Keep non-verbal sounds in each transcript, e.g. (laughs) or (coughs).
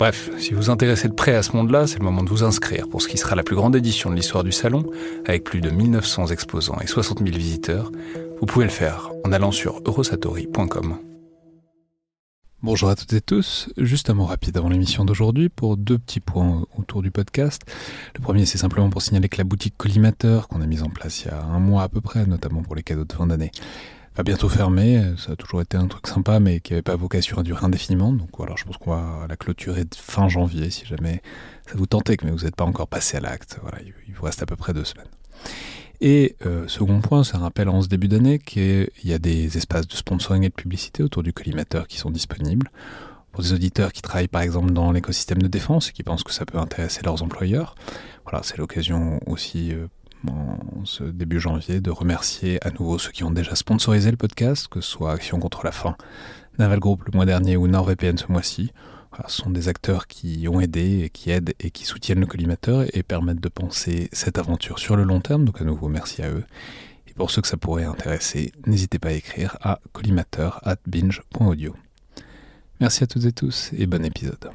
Bref, si vous intéressez de près à ce monde-là, c'est le moment de vous inscrire pour ce qui sera la plus grande édition de l'histoire du salon, avec plus de 1900 exposants et 60 000 visiteurs, vous pouvez le faire en allant sur eurosatori.com. Bonjour à toutes et tous, juste un mot rapide avant l'émission d'aujourd'hui pour deux petits points autour du podcast. Le premier c'est simplement pour signaler que la boutique collimateur qu'on a mise en place il y a un mois à peu près, notamment pour les cadeaux de fin d'année, va bientôt fermer. Ça a toujours été un truc sympa mais qui n'avait pas vocation à durer indéfiniment. Donc voilà, je pense qu'on va la clôturer fin janvier si jamais ça vous tentait que vous n'êtes pas encore passé à l'acte. Voilà, il vous reste à peu près deux semaines. Et euh, second point, c'est un rappel en ce début d'année qu'il y a des espaces de sponsoring et de publicité autour du collimateur qui sont disponibles pour des auditeurs qui travaillent par exemple dans l'écosystème de défense et qui pensent que ça peut intéresser leurs employeurs. Voilà, c'est l'occasion aussi euh, ce début janvier de remercier à nouveau ceux qui ont déjà sponsorisé le podcast, que ce soit Action contre la faim, Naval Group le mois dernier ou NordVPN ce mois-ci ce sont des acteurs qui ont aidé, qui aident et qui soutiennent le collimateur et permettent de penser cette aventure sur le long terme. Donc à nouveau, merci à eux. Et pour ceux que ça pourrait intéresser, n'hésitez pas à écrire à collimateur@binge.audio. Merci à toutes et tous et bon épisode.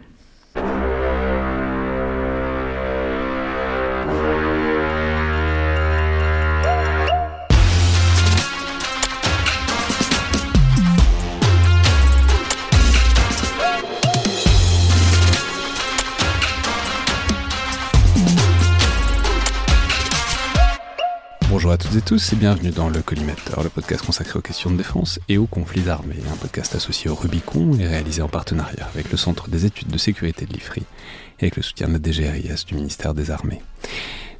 Bonjour à toutes et tous et bienvenue dans le Collimateur, le podcast consacré aux questions de défense et aux conflits armés, un podcast associé au Rubicon et réalisé en partenariat avec le Centre des études de sécurité de l'IFRI et avec le soutien de la DGRIS du ministère des Armées.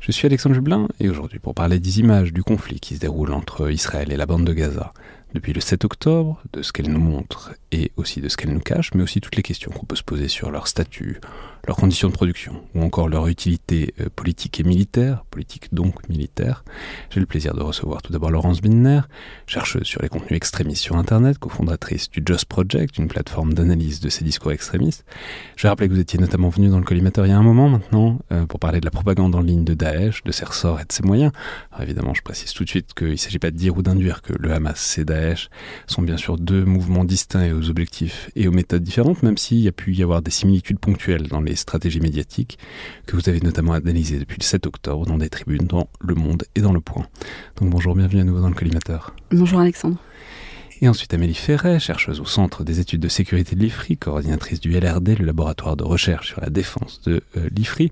Je suis Alexandre Jublin et aujourd'hui pour parler des images du conflit qui se déroule entre Israël et la bande de Gaza, depuis le 7 octobre, de ce qu'elle nous montre et aussi de ce qu'elle nous cache, mais aussi toutes les questions qu'on peut se poser sur leur statut, leurs conditions de production ou encore leur utilité euh, politique et militaire, politique donc militaire. J'ai le plaisir de recevoir tout d'abord Laurence Binder, chercheuse sur les contenus extrémistes sur Internet, cofondatrice du Just Project, une plateforme d'analyse de ces discours extrémistes. Je vais rappeler que vous étiez notamment venu dans le collimateur il y a un moment maintenant euh, pour parler de la propagande en ligne de Daesh, de ses ressorts et de ses moyens. Alors évidemment, je précise tout de suite qu'il ne s'agit pas de dire ou d'induire que le Hamas c'est Daesh, sont bien sûr deux mouvements distincts et aux objectifs et aux méthodes différentes, même s'il y a pu y avoir des similitudes ponctuelles dans les stratégies médiatiques que vous avez notamment analysées depuis le 7 octobre dans des tribunes dans Le Monde et dans Le Point. Donc bonjour, bienvenue à nouveau dans le collimateur. Bonjour Alexandre. Et ensuite Amélie Ferret, chercheuse au Centre des études de sécurité de l'IFRI, coordinatrice du LRD, le laboratoire de recherche sur la défense de euh, l'IFRI.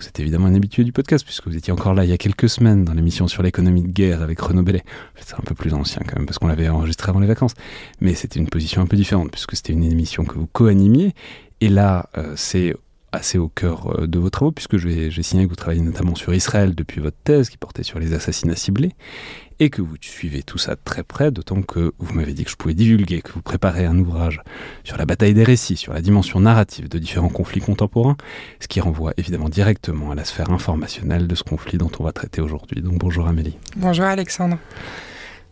Vous êtes évidemment un habitué du podcast puisque vous étiez encore là il y a quelques semaines dans l'émission sur l'économie de guerre avec Renaud Bellet. c'est un peu plus ancien quand même parce qu'on l'avait enregistré avant les vacances. Mais c'était une position un peu différente puisque c'était une émission que vous co-animiez. Et là, euh, c'est assez au cœur euh, de vos travaux, puisque j'ai signé que vous travaillez notamment sur Israël depuis votre thèse qui portait sur les assassinats ciblés, et que vous suivez tout ça très près, d'autant que vous m'avez dit que je pouvais divulguer, que vous préparez un ouvrage sur la bataille des récits, sur la dimension narrative de différents conflits contemporains, ce qui renvoie évidemment directement à la sphère informationnelle de ce conflit dont on va traiter aujourd'hui. Donc bonjour Amélie. Bonjour Alexandre.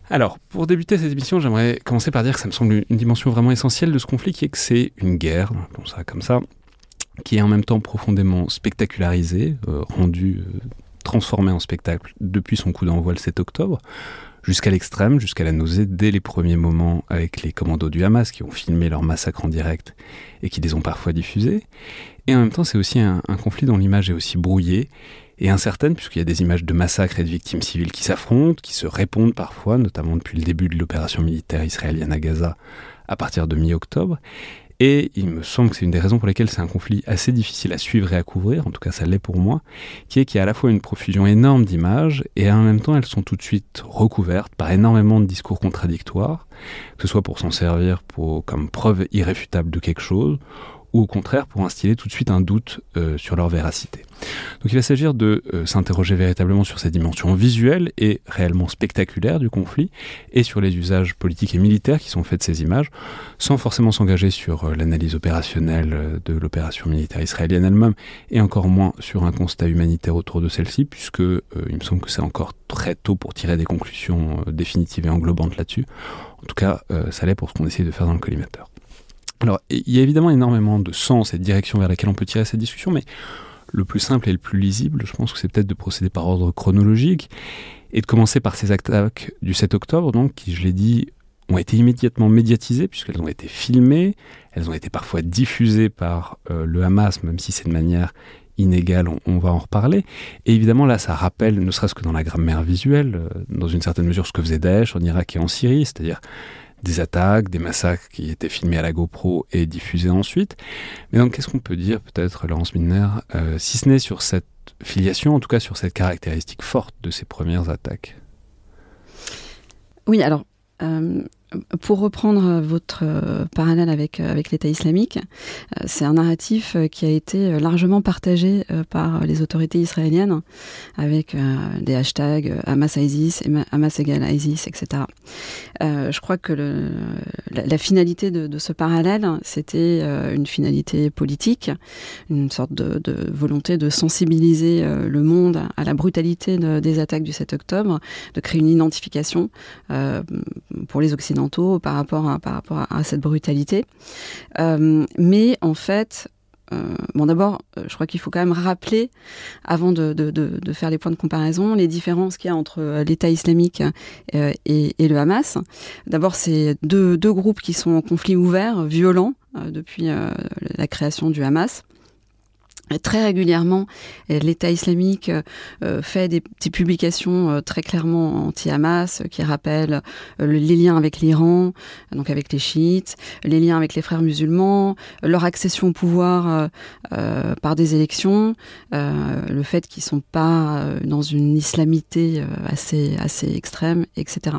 Alors, pour débuter cette émission, j'aimerais commencer par dire que ça me semble une dimension vraiment essentielle de ce conflit, qui est que c'est une guerre, comme ça, comme ça, qui est en même temps profondément spectacularisé, euh, rendu, euh, transformé en spectacle depuis son coup d'envoi le 7 octobre, jusqu'à l'extrême, jusqu'à la nausée dès les premiers moments avec les commandos du Hamas qui ont filmé leur massacre en direct et qui les ont parfois diffusés. Et en même temps, c'est aussi un, un conflit dont l'image est aussi brouillée et incertaine, puisqu'il y a des images de massacres et de victimes civiles qui s'affrontent, qui se répondent parfois, notamment depuis le début de l'opération militaire israélienne à Gaza à partir de mi-octobre. Et il me semble que c'est une des raisons pour lesquelles c'est un conflit assez difficile à suivre et à couvrir, en tout cas ça l'est pour moi, qui est qu'il y a à la fois une profusion énorme d'images et en même temps elles sont tout de suite recouvertes par énormément de discours contradictoires, que ce soit pour s'en servir comme preuve irréfutable de quelque chose, ou au contraire pour instiller tout de suite un doute sur leur véracité. Donc il va s'agir de s'interroger véritablement sur cette dimension visuelle et réellement spectaculaire du conflit, et sur les usages politiques et militaires qui sont faits de ces images, sans forcément s'engager sur l'analyse opérationnelle de l'opération militaire israélienne elle-même, et encore moins sur un constat humanitaire autour de celle-ci, puisque il me semble que c'est encore très tôt pour tirer des conclusions définitives et englobantes là-dessus. En tout cas, ça l'est pour ce qu'on essaie de faire dans le collimateur. Alors, il y a évidemment énormément de sens et de direction vers laquelle on peut tirer cette discussion, mais le plus simple et le plus lisible, je pense que c'est peut-être de procéder par ordre chronologique et de commencer par ces attaques du 7 octobre, donc, qui, je l'ai dit, ont été immédiatement médiatisées, puisqu'elles ont été filmées, elles ont été parfois diffusées par euh, le Hamas, même si c'est de manière inégale, on, va en reparler. Et évidemment, là, ça rappelle, ne serait-ce que dans la grammaire visuelle, euh, dans une certaine mesure, ce que faisait Daesh en Irak et en Syrie, c'est-à-dire des attaques, des massacres qui étaient filmés à la GoPro et diffusés ensuite. Mais donc, qu'est-ce qu'on peut dire, peut-être, Laurence Milner, euh, si ce n'est sur cette filiation, en tout cas sur cette caractéristique forte de ces premières attaques? Oui, alors, euh, pour reprendre votre euh, parallèle avec, euh, avec l'État islamique, euh, c'est un narratif qui a été largement partagé par les autorités israéliennes avec des hashtags Hamas ISIS, Hamas égal ISIS, etc. je crois que la, finalité de, ce parallèle, c'était une finalité politique, une sorte de, volonté de sensibiliser le monde à la brutalité des attaques du 7 octobre, de créer une identification pour les Occidentaux par rapport à, par rapport à, cette brutalité. Euh, mais en fait, euh, bon, d'abord, euh, je crois qu'il faut quand même rappeler, avant de, faire les points de comparaison, les différences qu'il y a entre l'État islamique et, le Hamas. D'abord, c'est deux, deux, groupes qui sont en conflit ouvert, violent, depuis la création du Hamas. Très régulièrement, l'État islamique euh, fait des, publications euh, très clairement anti-Hamas qui rappellent euh, les liens avec l'Iran, donc avec les chiites, les liens avec les frères musulmans, leur accession au pouvoir par des élections, le fait qu'ils sont pas dans une islamité assez assez extrême, etc.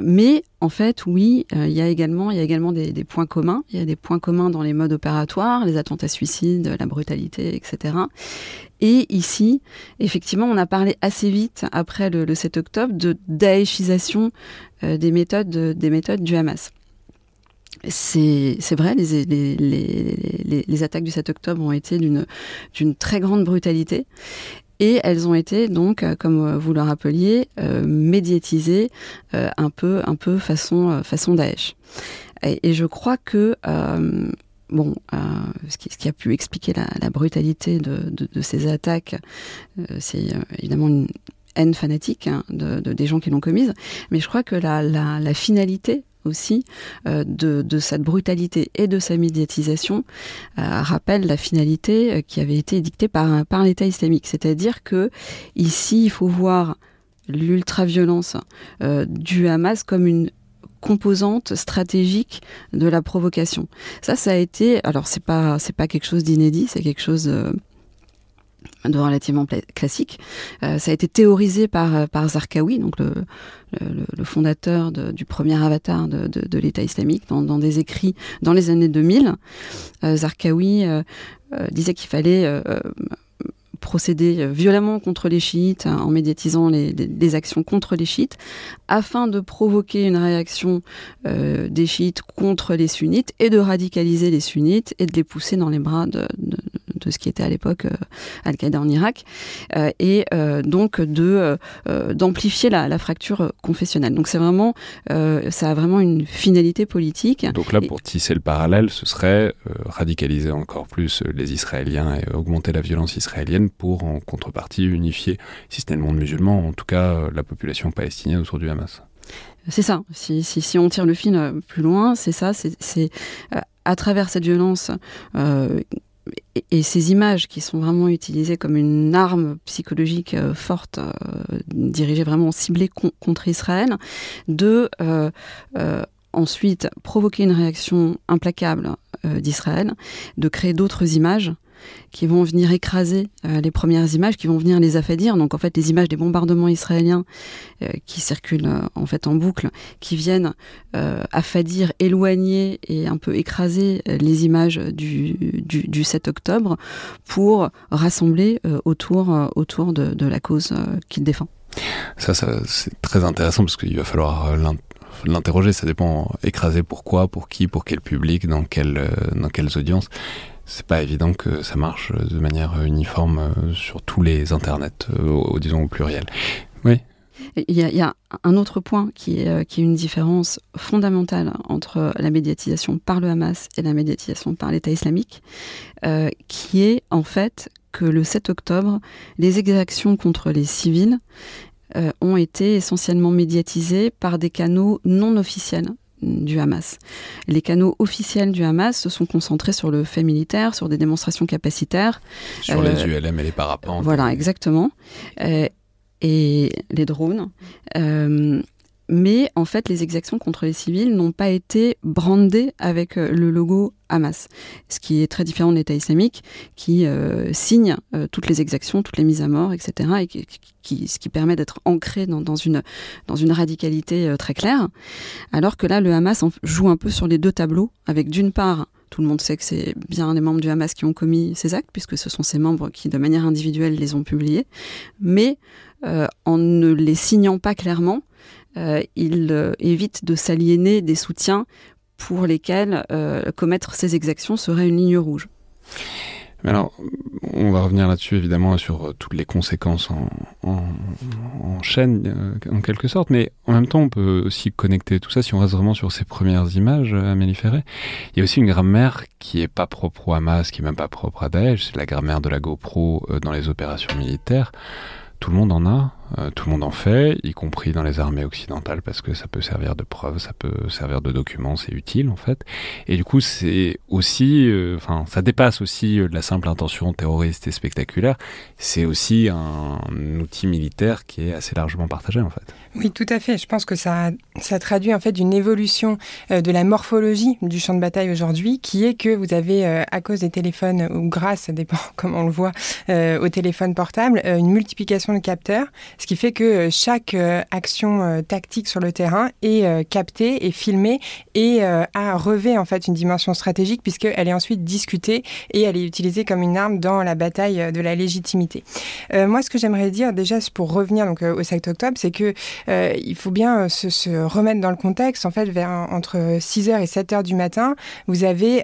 mais en fait, oui, euh, il y a également, il y a également des, points communs. Il y a des points communs dans les modes opératoires, les attentats suicides, la brutalité, etc. Et ici, effectivement, on a parlé assez vite après le, 7 octobre de daéchisation euh, des méthodes des méthodes du Hamas. C'est vrai, les, attaques du 7 octobre ont été d'une très grande brutalité. Et elles ont été donc, euh, comme vous le rappeliez, euh, médiatisées un peu, un peu façon, façon Daesh. Et, je crois que bon, ce, qui, a pu expliquer la, brutalité de, ces attaques, c'est évidemment une haine fanatique hein, de, des gens qui l'ont commise, mais je crois que la, finalité aussi euh, de, cette brutalité et de sa médiatisation euh, rappelle la finalité euh, qui avait été dictée par, par l'État islamique. C'est-à-dire que ici, il faut voir l'ultra-violence du Hamas comme une composante stratégique de la provocation. Ça, ça a été, alors c'est pas c'est pas quelque chose d'inédit, c'est quelque chose de relativement classique. Euh, ça a été théorisé par, euh, par Zarqawi, donc le, le, fondateur du premier avatar de, l'État islamique, dans, des écrits dans les années 2000. Euh, Zarqawi euh, disait qu'il fallait procéder violemment contre les chiites en médiatisant les, actions contre les chiites afin de provoquer une réaction euh, des chiites contre les sunnites et de radicaliser les sunnites et de les pousser dans les bras de, de ce qui était à l'époque euh, Al-Qaïda en Irak, euh, et euh, donc de d'amplifier la, la, fracture confessionnelle. Donc c'est vraiment, ça a vraiment une finalité politique. Donc là, pour tisser le parallèle, ce serait radicaliser encore plus les Israéliens et augmenter la violence israélienne pour, en contrepartie, unifier, si ce n'est le monde musulman, en tout cas la population palestinienne autour du Hamas. C'est ça. Si, si, si, on tire le fil plus loin, c'est ça. C'est à travers cette violence euh, et, ces images qui sont vraiment utilisées comme une arme psychologique euh, forte, euh, dirigée vraiment ciblée contre Israël, de euh, ensuite provoquer une réaction implacable d'Israël, de créer d'autres images qui vont venir écraser les premières images, qui vont venir les affadir. Donc en fait, les images des bombardements israéliens qui circulent en fait en boucle, qui viennent affadir, éloigner et un peu écraser les images du, du, 7 octobre pour rassembler autour, autour de, la cause qu'il défend. Ça, c'est très intéressant parce qu'il va falloir euh, l'interroger. Ça dépend écraser pourquoi, pour qui, pour quel public, dans, quel, euh, dans quelles audiences. C'est pas évident que ça marche de manière uniforme euh, sur tous les internets, disons au pluriel. Oui. Il y, a, un autre point qui est, qui est une différence fondamentale entre la médiatisation par le Hamas et la médiatisation par l'État islamique, qui est en fait que le 7 octobre, les exactions contre les civils euh, ont été essentiellement médiatisées par des canaux non officiels du Hamas. Les canaux officiels du Hamas se sont concentrés sur le fait militaire, sur des démonstrations capacitaires. Sur les euh, ULM et les parapentes. Voilà, exactement. Euh, et les drones mais en fait les exactions contre les civils n'ont pas été brandées avec euh, le logo Hamas, ce qui est très différent de l'État islamique qui euh, signe euh, toutes les exactions, toutes les mises à mort, etc. Et qui, ce qui permet d'être ancré dans, une, dans une radicalité très claire. Alors que là, le Hamas joue un peu sur les deux tableaux, avec d'une part tout le monde sait que c'est bien des membres du Hamas qui ont commis ces actes, puisque ce sont ces membres qui, de manière individuelle, les ont publiés. Mais en ne les signant pas clairement, euh, il euh, évite de s'aliéner des soutiens pour lesquels euh, commettre ces exactions serait une ligne rouge. Alors, on va revenir là-dessus évidemment sur toutes les conséquences en, chaîne, en quelque sorte, mais en même temps, on peut aussi connecter tout ça si on reste vraiment sur ces premières images, Amélie Ferré. Il y a aussi une grammaire qui est pas propre au Hamas, qui est même pas propre à Daesh, c'est la grammaire de la GoPro dans les opérations militaires. Tout le monde en a, euh, tout le monde en fait, y compris dans les armées occidentales, parce que ça peut servir de preuve, ça peut servir de document, c'est utile en fait. Et du coup, c'est aussi, euh, enfin, ça dépasse aussi euh, la simple intention terroriste et spectaculaire. C'est aussi un, outil militaire qui est assez largement partagé en fait. Oui, tout à fait. Je pense que ça, ça traduit en fait une évolution de la morphologie du champ de bataille aujourd'hui, qui est que vous avez, à cause des téléphones ou grâce, ça dépend (laughs) comment on le voit, au téléphone portable, une multiplication de capteurs ce qui fait que euh, chaque euh, action euh, tactique sur le terrain est captée et filmée et a revêt en fait une dimension stratégique puisqu'elle est ensuite discutée et elle est utilisée comme une arme dans la bataille de la légitimité. moi, ce que j'aimerais dire déjà pour revenir donc au 7 octobre, c'est que il faut bien se, remettre dans le contexte. En fait, vers entre 6h et 7h du matin, vous avez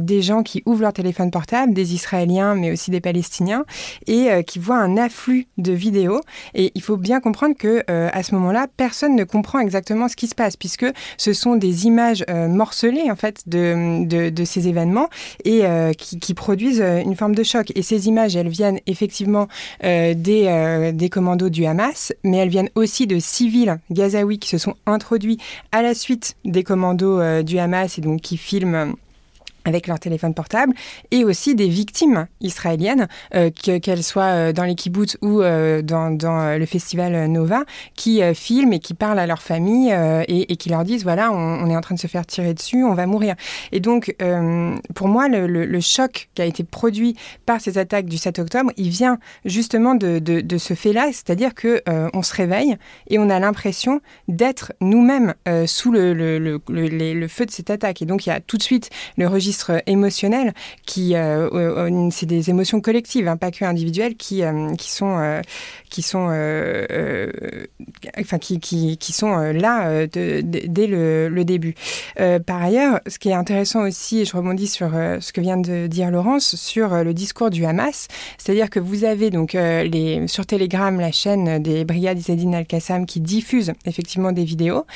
des gens qui ouvrent leur téléphone portable, des Israéliens mais aussi des Palestiniens et qui voient un afflux de vidéos et il faut bien comprendre que euh, à ce moment-là, personne ne comprend exactement ce qui se passe, puisque ce sont des images euh, morcelées en fait de, ces événements et euh, qui, produisent une forme de choc. Et ces images, elles viennent effectivement des commandos du Hamas, mais elles viennent aussi de civils gazaouis qui se sont introduits à la suite des commandos du Hamas et donc qui filment avec leur téléphone portable, et aussi des victimes israéliennes, euh, qu'elles soient euh, dans les kibbutz ou euh, dans, le festival Nova, qui filment et qui parlent à leur famille et, qui leur disent, voilà, on, est en train de se faire tirer dessus, on va mourir. Et donc, pour moi, le, choc qui a été produit par ces attaques du 7 octobre, il vient justement de, ce fait-là, c'est-à-dire que on se réveille et on a l'impression d'être nous-mêmes sous le, feu de cette attaque. Et donc, il y a tout de suite le registre émotionnel qui, euh, euh, c'est des émotions collectives, hein, pas que individuelles, qui, euh, qui sont, qui sont, enfin, qui, qui, qui, sont là dès le, début. par ailleurs, ce qui est intéressant aussi, et je rebondis sur ce que vient de dire Laurence, sur le discours du Hamas, c'est-à-dire que vous avez donc les, sur Telegram la chaîne des brigades Izzedine Al-Qassam qui diffuse effectivement des vidéos,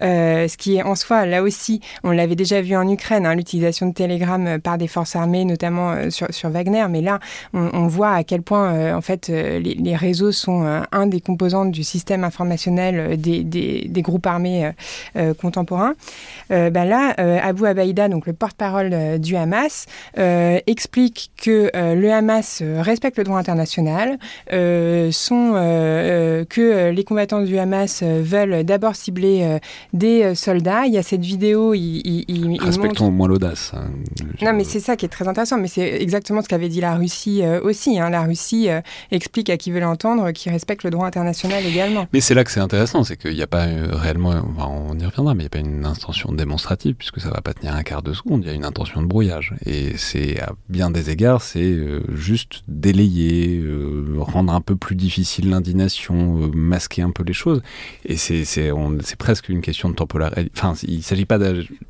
ce qui est en soi, là aussi, on l'avait déjà vu en Ukraine, hein, l'utilisation de Euh, par des forces armées, notamment euh, sur, Wagner. Mais là, on, voit à quel point, euh, en fait, les, réseaux sont un des composants du système informationnel des, des, groupes armés contemporains. Ben là, Abu Abaïda, donc le porte-parole du Hamas, explique que le Hamas respecte le droit international, sont, que les combattants du Hamas veulent d'abord cibler des soldats. Il y a cette vidéo, il, il, Respectons au moins l'audace. Hein. Non, mais c'est ça qui est très intéressant. Mais c'est exactement ce qu'avait dit la Russie euh, aussi. Hein. La Russie euh, explique à qui veut l'entendre qu'il respecte le droit international également. Mais c'est là que c'est intéressant, c'est qu'il n'y a pas réellement, on y reviendra, mais il n'y a pas une intention démonstrative puisque ça va pas tenir un quart de seconde. Il y a une intention de brouillage. Et c'est à bien des égards, c'est juste délayer, rendre un peu plus difficile l'indignation, masquer un peu les choses. Et c'est presque une question de temporalité. Enfin, il s'agit pas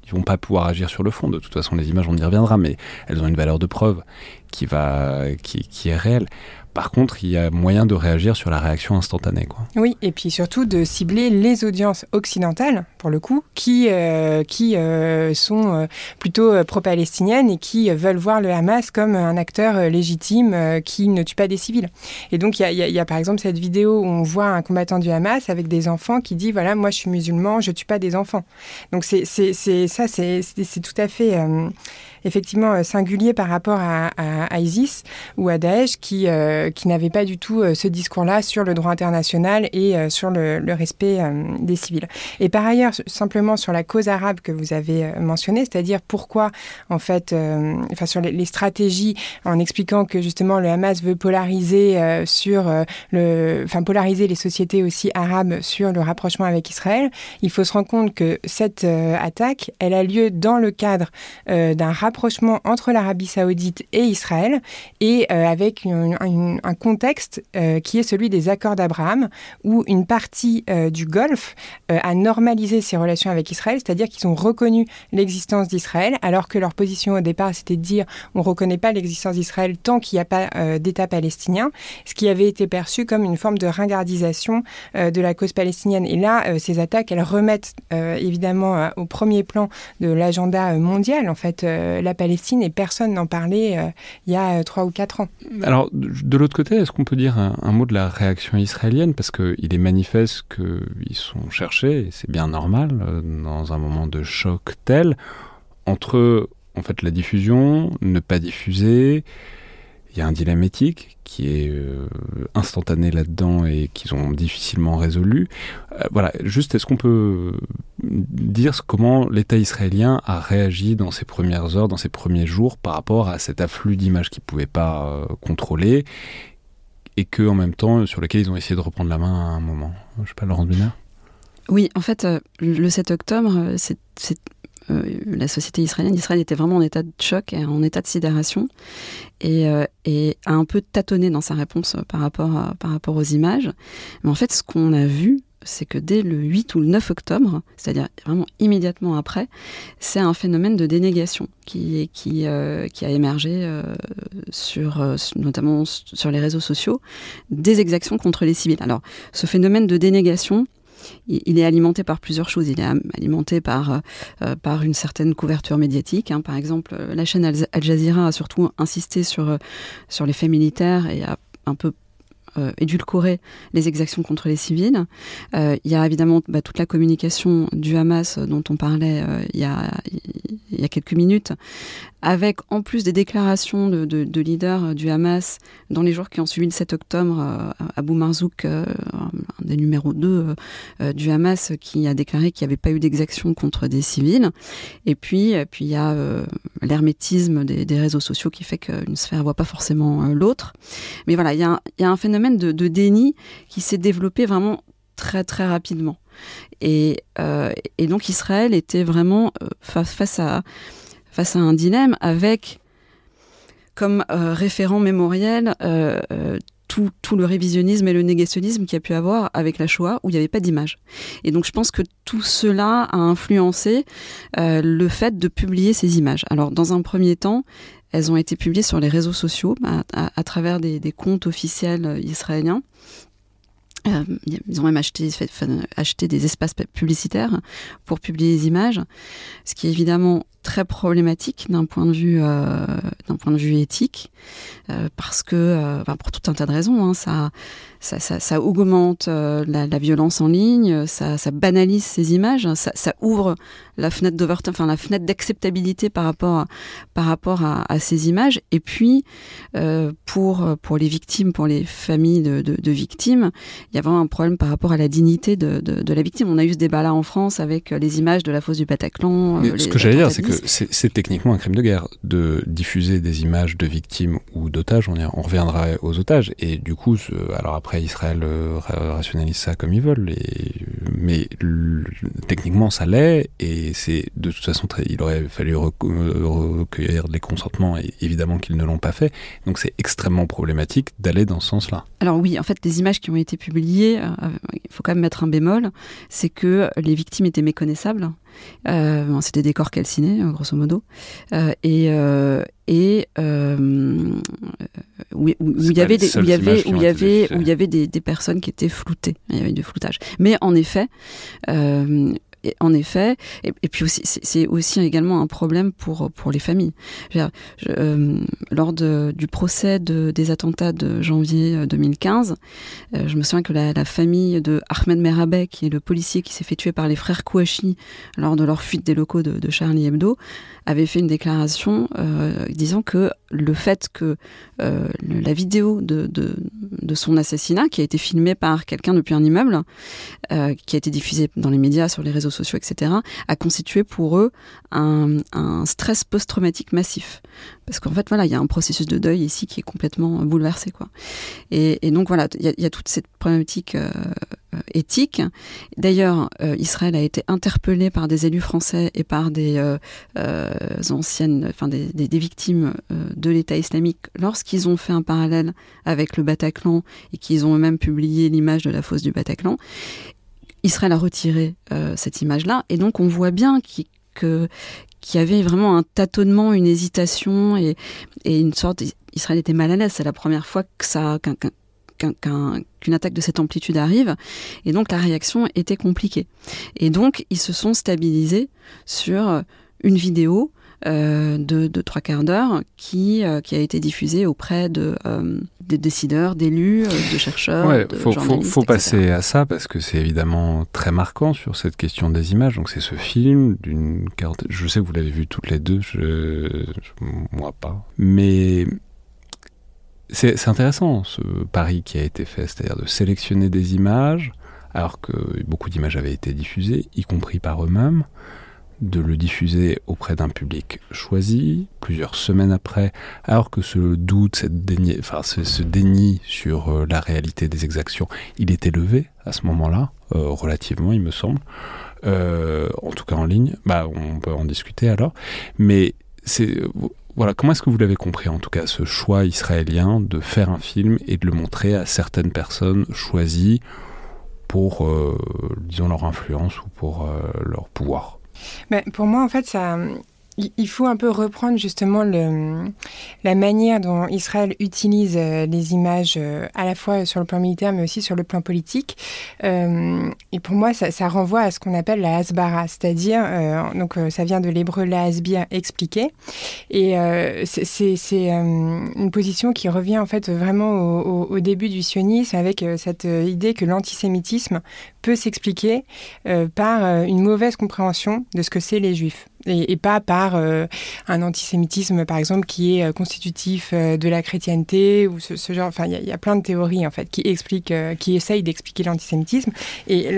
ils vont pas pouvoir agir sur le fond. De toute façon, les on y reviendra, mais elles ont une valeur de preuve qui, va, qui est réelle. Par contre, il y a moyen de réagir sur la réaction instantanée. Quoi. Oui, et puis surtout de cibler les audiences occidentales, pour le coup, qui, euh, qui euh, sont euh, plutôt pro-palestiniennes et qui veulent voir le Hamas comme un acteur légitime qui ne tue pas des civils. Et donc, il y, a, par exemple cette vidéo où on voit un combattant du Hamas avec des enfants qui dit, voilà, moi je suis musulman, je tue pas des enfants. Donc, c'est ça, c'est tout à fait effectivement euh, singulier par rapport à, ISIS ou à Daesh qui, euh, qui n'avait pas du tout euh, ce discours-là sur le droit international et sur le, respect des civils. Et par ailleurs, simplement sur la cause arabe que vous avez mentionnée, c'est-à-dire pourquoi, en fait, enfin sur les, stratégies, en expliquant que justement le Hamas veut polariser sur le, enfin polariser les sociétés aussi arabes sur le rapprochement avec Israël, il faut se rendre compte que cette attaque, elle a lieu dans le cadre d'un rapport rapprochement entre l'Arabie saoudite et Israël, et euh, avec un contexte euh, qui est celui des accords d'Abraham, où une partie euh, du Golfe a normalisé ses relations avec Israël, c'est-à-dire qu'ils ont reconnu l'existence d'Israël, alors que leur position au départ, c'était de dire on ne reconnaît pas l'existence d'Israël tant qu'il n'y a pas d'État palestinien, ce qui avait été perçu comme une forme de ringardisation de la cause palestinienne. Et là, ces attaques, elles remettent évidemment au premier plan de l'agenda mondial, en fait, la Palestine et personne n'en parlait euh, il y a euh, trois ou quatre ans. Alors, de l'autre côté, est-ce qu'on peut dire un, mot de la réaction israélienne? Parce qu'il est manifeste qu'ils sont cherchés, et c'est bien normal, euh, dans un moment de choc tel, entre en fait la diffusion, ne pas diffuser, il y a un dilemme éthique qui est euh, instantané là-dedans et qu'ils ont difficilement résolu. Euh, voilà, juste est-ce qu'on peut dire comment l'État israélien a réagi dans ses premières heures, dans ses premiers jours par rapport à cet afflux d'images qu'ils ne pouvaient pas euh, contrôler et que en même temps sur lequel ils ont essayé de reprendre la main à un moment? Je sais pas, Laurent Biner Oui, en fait, le 7 octobre, c'est la société israélienne d'Israël était vraiment en état de choc et en état de sidération et, euh, a un peu tâtonné dans sa réponse par rapport, par rapport aux images. Mais en fait, ce qu'on a vu, c'est que dès le 8 ou le 9 octobre, c'est-à-dire vraiment immédiatement après, c'est un phénomène de dénégation euh, qui a émergé sur, notamment sur les réseaux sociaux, des exactions contre les civils. Alors, ce phénomène de dénégation, il, est alimenté par plusieurs choses. Il est alimenté par, euh, par une certaine couverture médiatique. Hein. Par exemple, la chaîne Al Jazeera a surtout insisté sur, euh, sur les faits militaires et a un peu euh, édulcorer les exactions contre les civils. Euh, il y a évidemment bah, toute la communication du Hamas dont on parlait euh, il, y a, il y a quelques minutes, avec en plus des déclarations de, de, leaders du Hamas dans les jours qui ont suivi le 7 octobre, Abou Marzouk, un des numéros 2 du Hamas, qui a déclaré qu'il n'y avait pas eu d'exaction contre des civils. Et puis, puis il y a l'hermétisme des, réseaux sociaux qui fait qu'une sphère ne voit pas forcément l'autre. Mais voilà, il y, a un phénomène de, déni qui s'est développé vraiment très très rapidement. Et, euh, donc Israël était vraiment euh, face, à, face à un dilemme avec comme euh, référent mémoriel tout, tout, le révisionnisme et le négationnisme qu'il y a pu avoir avec la Shoah où il n'y avait pas d'image. Et donc je pense que tout cela a influencé le fait de publier ces images. Alors dans un premier temps, elles ont été publiées sur les réseaux sociaux à, travers des, comptes officiels euh, israéliens. Euh, ils ont même acheté, acheté des espaces publicitaires pour publier les images, ce qui évidemment très problématique d'un point de vue euh, d'un point de vue éthique parce que pour tout un tas de raisons hein, ça ça, ça, augmente la, violence en ligne ça, ça banalise ces images ça, ça ouvre la fenêtre d'Overton, enfin la fenêtre d'acceptabilité par rapport à, par rapport à, ces images. Et puis euh, pour pour les victimes, pour les familles de, de, victimes, il y a vraiment un problème par rapport à la dignité de, de, la victime. On a eu ce débat là en France avec les images de la fosse du Bataclan. Ce que j'allais dire, c'est que c'est techniquement un crime de guerre de diffuser des images de victimes ou d'otages. On, reviendra aux otages. Et du coup, alors après, Israël euh, rationalise ça comme ils veulent. Mais techniquement, ça l'est. Et c'est de toute façon, très, il aurait fallu recueillir les consentements. Et évidemment qu'ils ne l'ont pas fait. Donc c'est extrêmement problématique d'aller dans ce sens-là. Alors oui, en fait, les images qui ont été publiées, euh, il faut quand même mettre un bémol, c'est que les victimes étaient méconnaissables. Euh, C'était des corps calcinés, euh, grosso modo. Euh, et et où, il y avait des, où il y avait où il y avait où il y avait des, des, personnes qui étaient floutées. Il y avait du floutage. Mais en effet en effet, et, puis aussi, c'est aussi également un problème pour, pour les familles. Euh, lors du procès des attentats de janvier 2015, euh, euh, je me souviens que la, famille de Ahmed Merabek, qui est le policier qui s'est fait tuer par les frères Kouachi lors de leur fuite des locaux de, Charlie Hebdo, avait fait une déclaration disant que le fait que la vidéo de, de, son assassinat, qui a été filmée par quelqu'un depuis un immeuble, qui a été diffusée dans les médias, sur les réseaux sociaux, etc., a constitué pour eux un, stress post-traumatique massif. Parce qu'en fait, voilà, il y a un processus de deuil ici qui est complètement bouleversé, quoi. Et, donc voilà, il y, a toute cette problématique euh, éthique. D'ailleurs, euh, Israël a été interpellé par des élus français et par des euh, anciennes, enfin des, des victimes de l'État islamique lorsqu'ils ont fait un parallèle avec le Bataclan et qu'ils ont eux-mêmes publié l'image de la fosse du Bataclan. Israël a retiré euh, cette image-là, et donc on voit bien qu'il y avait vraiment un tâtonnement, une hésitation et, une sorte. Israël était mal à l'aise. C'est la première fois que ça qu'une attaque de cette amplitude arrive, et donc la réaction était compliquée. Et donc ils se sont stabilisés sur une vidéo euh, de, de, trois quarts d'heure qui, euh, qui a été diffusé auprès de, euh, des décideurs, d'élus, de chercheurs. Ouais, faut, faut, faut passer à ça parce que c'est évidemment très marquant sur cette question des images. Donc c'est ce film d'une quarantaine. Je sais que vous l'avez vu toutes les deux, je, moi pas. Mais c'est intéressant ce pari qui a été fait, c'est-à-dire de sélectionner des images alors que beaucoup d'images avaient été diffusées, y compris par eux-mêmes de le diffuser auprès d'un public choisi, plusieurs semaines après, alors que ce doute, enfin, ce, déni sur euh, la réalité des exactions, il est élevé à ce moment-là, euh, relativement, il me semble, euh, en tout cas en ligne, bah, on peut en discuter alors, mais c'est... Voilà, comment est-ce que vous l'avez compris en tout cas ce choix israélien de faire un film et de le montrer à certaines personnes choisies pour, disons, leur influence ou pour leur pouvoir? Mais pour moi, en fait, ça, il faut un peu reprendre justement le, la manière dont Israël utilise euh, les images euh, à la fois sur le plan militaire mais aussi sur le plan politique. Euh, et pour moi, ça, ça, renvoie à ce qu'on appelle la hasbara, c'est-à-dire, donc ça vient de l'hébreu la hasbir expliquer. Et c'est une position qui revient en fait vraiment au, au, début du sionisme avec cette idée que l'antisémitisme peut s'expliquer par une mauvaise compréhension de ce que c'est les juifs et, pas par euh, un antisémitisme, par exemple, qui est euh, constitutif euh, de la chrétienté ou ce, genre. Enfin, il y, a plein de théories en fait qui expliquent, qui essayent d'expliquer l'antisémitisme. Et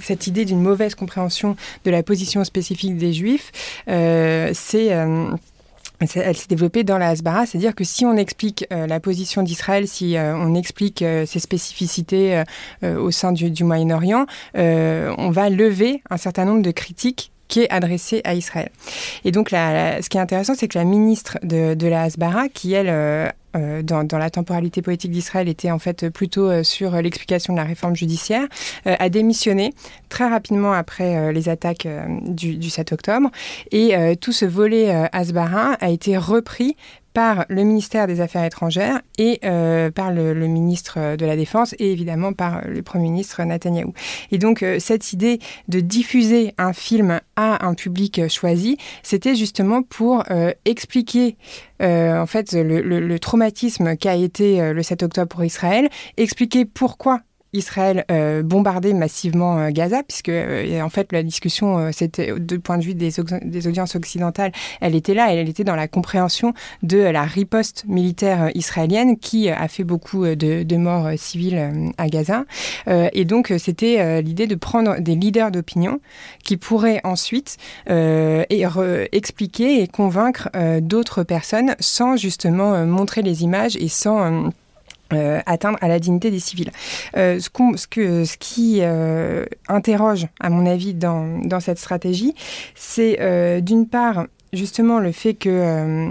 cette idée d'une mauvaise compréhension de la position spécifique des Juifs, c'est elle s'est développée dans la Hasbara, c'est-à-dire que si on explique la position d'Israël, si on explique ses spécificités au sein du Moyen-Orient, on va lever un certain nombre de critiques qui est adressé à Israël. Et donc, ce qui est intéressant, c'est que la ministre de, la Hasbara, qui elle euh, euh, dans, la temporalité politique d'Israël était en fait plutôt euh, sur l'explication de la réforme judiciaire, a démissionné très rapidement après les attaques du, du, 7 octobre. Et tout ce volet Asbara a été repris par le ministère des Affaires étrangères et euh, par le, ministre de la Défense et évidemment par le Premier ministre Netanyahou. Et donc euh, cette idée de diffuser un film à un public choisi, c'était justement pour euh, expliquer en fait le, le traumatisme qu'a été le 7 octobre pour Israël, expliquer pourquoi Israël euh, bombardait massivement euh, Gaza, puisque euh, en fait la discussion, c'était du point de vue des, des, audiences occidentales, elle était là, elle était dans la compréhension de la riposte militaire israélienne qui a fait beaucoup de, de morts civiles à Gaza. et donc c'était l'idée de prendre des leaders d'opinion qui pourraient ensuite et expliquer et convaincre d'autres personnes sans justement montrer les images et sans euh, atteindre à la dignité des civils. Euh, ce, ce, que, ce qui euh, interroge, à mon avis, dans, dans cette stratégie, c'est d'une part justement le fait que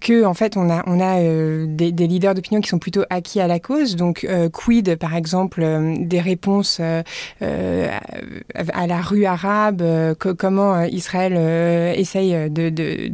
que en fait on a on a euh, des, leaders d'opinion qui sont plutôt acquis à la cause. Donc euh, quid par exemple euh, des réponses à, la rue arabe, comment Israël essaye d'aller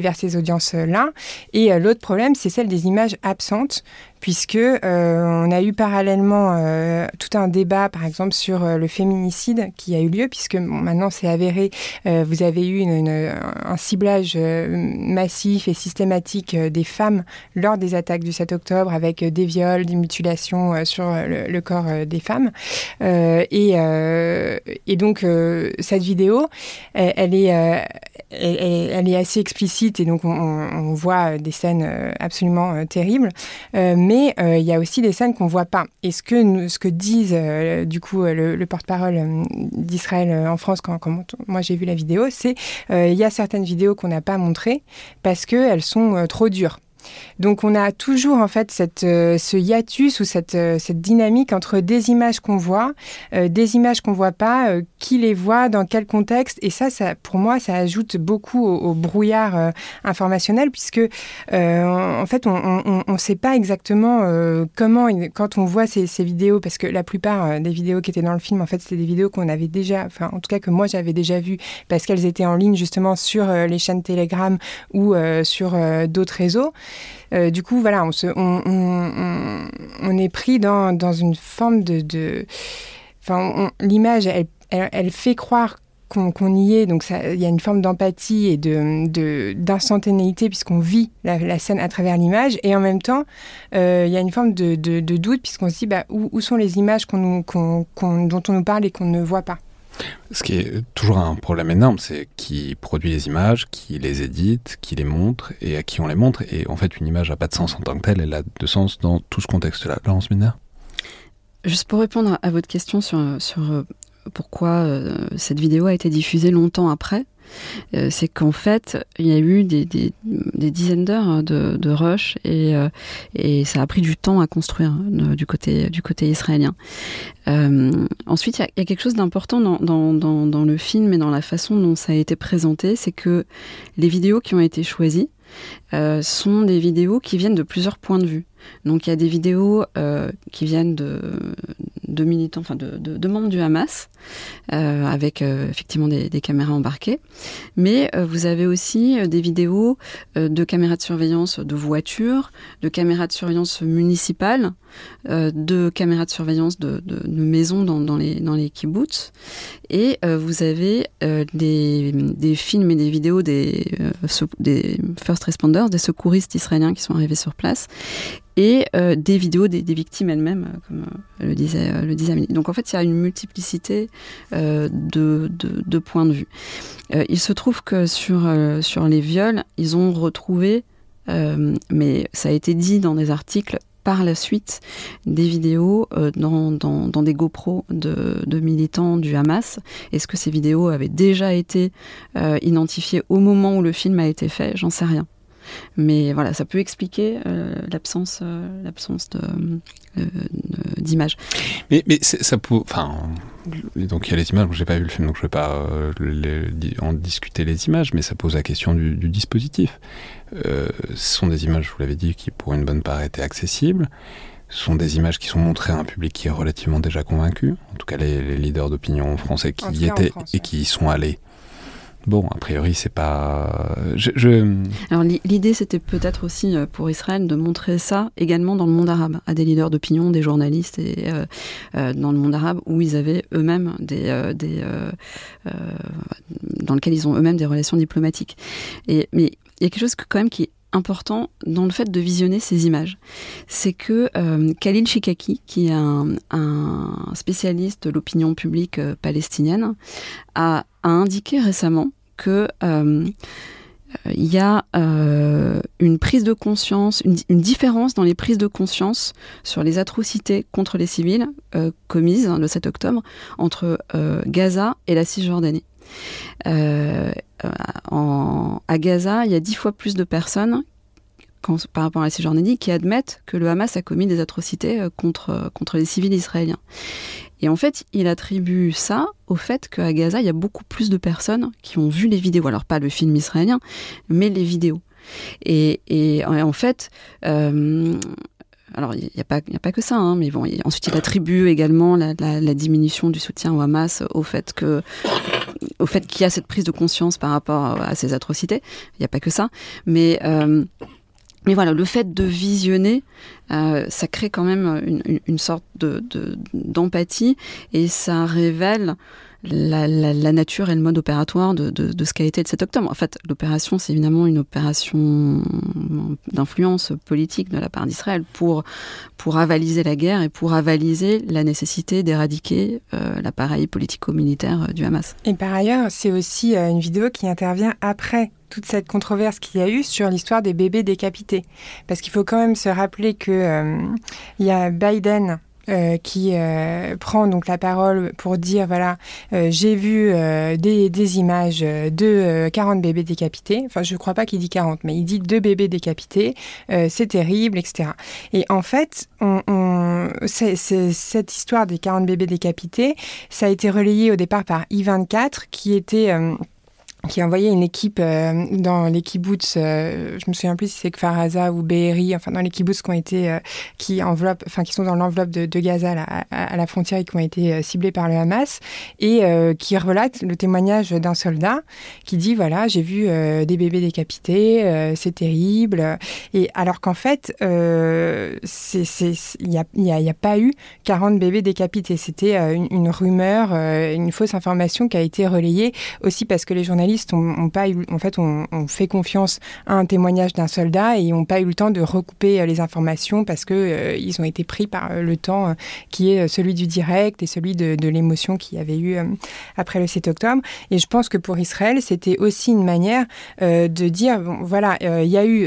vers ces audiences là. Et l'autre problème c'est celle des images absentes puisque euh, on a eu parallèlement euh, tout un débat, par exemple, sur euh, le féminicide qui a eu lieu, puisque maintenant c'est avéré, vous avez eu un ciblage massif et systématique des femmes lors des attaques du 7 octobre, avec des viols, des mutilations sur le, corps des femmes. Et, et, donc cette vidéo, elle, est, elle, est assez explicite et donc on, on voit des scènes absolument terribles. Mais euh, il y a aussi des scènes qu'on voit pas. Et ce que, ce que disent euh, du coup euh, le, porte-parole d'Israël en France quand, quand moi j'ai vu la vidéo, c'est il y a certaines vidéos qu'on n'a pas montrées parce qu'elles sont trop dures. Donc on a toujours en fait euh, ce hiatus ou cette, euh, cette dynamique entre des images qu'on voit, euh, des images qu'on voit pas, qui les voit, dans quel contexte. Et ça, ça pour moi, ça ajoute beaucoup au, brouillard informationnel puisque en fait on ne sait pas exactement comment quand on voit ces, ces, vidéos, parce que la plupart des vidéos qui étaient dans le film, en fait, c'était des vidéos qu'on avait déjà, enfin en tout cas que moi j'avais déjà vues parce qu'elles étaient en ligne justement sur les chaînes Telegram ou sur d'autres réseaux. Euh, du coup, voilà, on, se, on, on, on, est pris dans, dans une forme de... de enfin, l'image, elle, elle, fait croire qu'on y est, donc il y a une forme d'empathie et de d'instantanéité puisqu'on vit la, scène à travers l'image, et en même temps, euh, il y a une forme de, de doute puisqu'on se dit bah, où, où, sont les images qu'on dont on nous parle et qu'on ne voit pas? Ce qui est toujours un problème énorme, c'est qui produit les images, qui les édite, qui les montre et à qui on les montre. Et en fait, une image n'a pas de sens en tant que telle, elle a de sens dans tout ce contexte-là. Laurence Miner Juste pour répondre à votre question sur, sur euh, pourquoi euh, cette vidéo a été diffusée longtemps après, euh, c'est qu'en fait, il y a eu des, dizaines d'heures hein, de, rush euh, et, ça a pris du temps à construire euh, du, côté, du côté israélien. ensuite, il y, a quelque chose d'important dans, le film et dans la façon dont ça a été présenté, c'est que les vidéos qui ont été choisies sont des vidéos qui viennent de plusieurs points de vue. Donc il y a des vidéos qui viennent de, de militants, enfin de, membres du Hamas, euh, avec euh, effectivement des, caméras embarquées. Mais euh, vous avez aussi des vidéos de caméras de surveillance de voitures, de caméras de surveillance municipales, de caméras de surveillance de, maisons dans, les, dans kibbutz. Et vous avez des, des, films et des vidéos des, first responders, des secouristes israéliens qui sont arrivés sur place et euh, des vidéos des, victimes elles-mêmes, euh, comme euh, le disait, le disait Amélie. Donc en fait, il y a une multiplicité de, points de vue. il se trouve que sur les viols, ils ont retrouvé, mais ça a été dit dans des articles, par la suite des vidéos dans, dans, des GoPro de, militants du Hamas. Est-ce que ces vidéos avaient déjà été identifiées au moment où le film a été fait? J'en sais rien. Mais voilà, ça peut expliquer euh, l'absence, euh, l'absence euh, d'images. mais, ça peut, enfin, donc il y a les images. J'ai pas vu le film, donc je vais pas en discuter les images, mais ça pose la question du, dispositif. Ce sont des images, vous l'avez dit, qui pour une bonne part étaient accessibles. Ce sont des images qui sont montrées à un public qui est relativement déjà convaincu. En tout cas, les, leaders d'opinion français qui y étaient et qui y sont allés Bon, a priori, c'est pas. Je, Alors, l'idée, c'était peut-être aussi euh, pour Israël de montrer ça également dans le monde arabe, à des leaders d'opinion, des journalistes, et euh, euh, dans le monde arabe où ils avaient eux-mêmes des. des dans lequel ils ont eux-mêmes des relations diplomatiques. Et, mais il y a quelque chose quand même qui est important dans le fait de visionner ces images. C'est que euh, Khalil Shikaki, qui est un, spécialiste de l'opinion publique euh, palestinienne, a, indiqué récemment que euh, il y a une prise de conscience, une, différence dans les prises de conscience sur les atrocités contre les civils commises le 7 octobre entre Gaza et la Cisjordanie. Euh, à Gaza, il y a dix fois plus de personnes par rapport à la Cisjordanie qui admettent que le Hamas a commis des atrocités euh, contre, euh, contre les civils israéliens. Et en fait, il attribue ça au fait qu'à Gaza, il y a beaucoup plus de personnes qui ont vu les vidéos. Alors pas le film israélien, mais les vidéos. Et, en fait, alors, il n'y a, pas, que ça, hein, mais bon, ensuite il attribue également la, diminution du soutien au Hamas au fait que, au fait qu'il y a cette prise de conscience par rapport à ces atrocités. Il n'y a pas que ça, mais euh, mais voilà, le fait de visionner, euh, ça crée quand même une, sorte de d'empathie et ça révèle la, nature et le mode opératoire de, ce qu'a été le 7 octobre. En fait, l'opération, c'est évidemment une opération d'influence politique de la part d'Israël pour, avaliser la guerre et pour avaliser la nécessité d'éradiquer euh, l'appareil politico-militaire euh, du Hamas. Et par ailleurs, c'est aussi euh, une vidéo qui intervient après toute cette controverse qu'il y a eu sur l'histoire des bébés décapités. Parce qu'il faut quand même se rappeler que il y a Biden euh, qui euh, prend donc la parole pour dire voilà euh, j'ai vu des, des, images de 40 bébés décapités. Enfin je crois pas qu'il dit 40 mais il dit deux bébés décapités c'est terrible etc et en fait on, on c'est, cette histoire des 40 bébés décapités ça a été relayé au départ par I24 qui était qui a envoyé une équipe euh, dans les kibbutz, euh, je me souviens plus si c'est Kfaraza ou Be'eri, enfin dans les kibbutz qui ont été, euh, qui enveloppent, enfin qui sont dans l'enveloppe de, Gaza à, la frontière et qui ont été ciblés par le Hamas, et qui relate le témoignage d'un soldat qui dit voilà j'ai vu des bébés décapités, c'est terrible, et alors qu'en fait il n'y a, a, pas eu 40 bébés décapités, c'était une, rumeur, une fausse information qui a été relayée aussi parce que les journalistes ont, pas eu, en fait, on, fait confiance à un témoignage d'un soldat et n'ont pas eu le temps de recouper euh, les informations parce que euh, ils ont été pris par euh, le temps qui est celui du direct et celui de, l'émotion qu'il y avait eu après le 7 octobre. Et je pense que pour Israël, c'était aussi une manière de dire, voilà, il y a eu,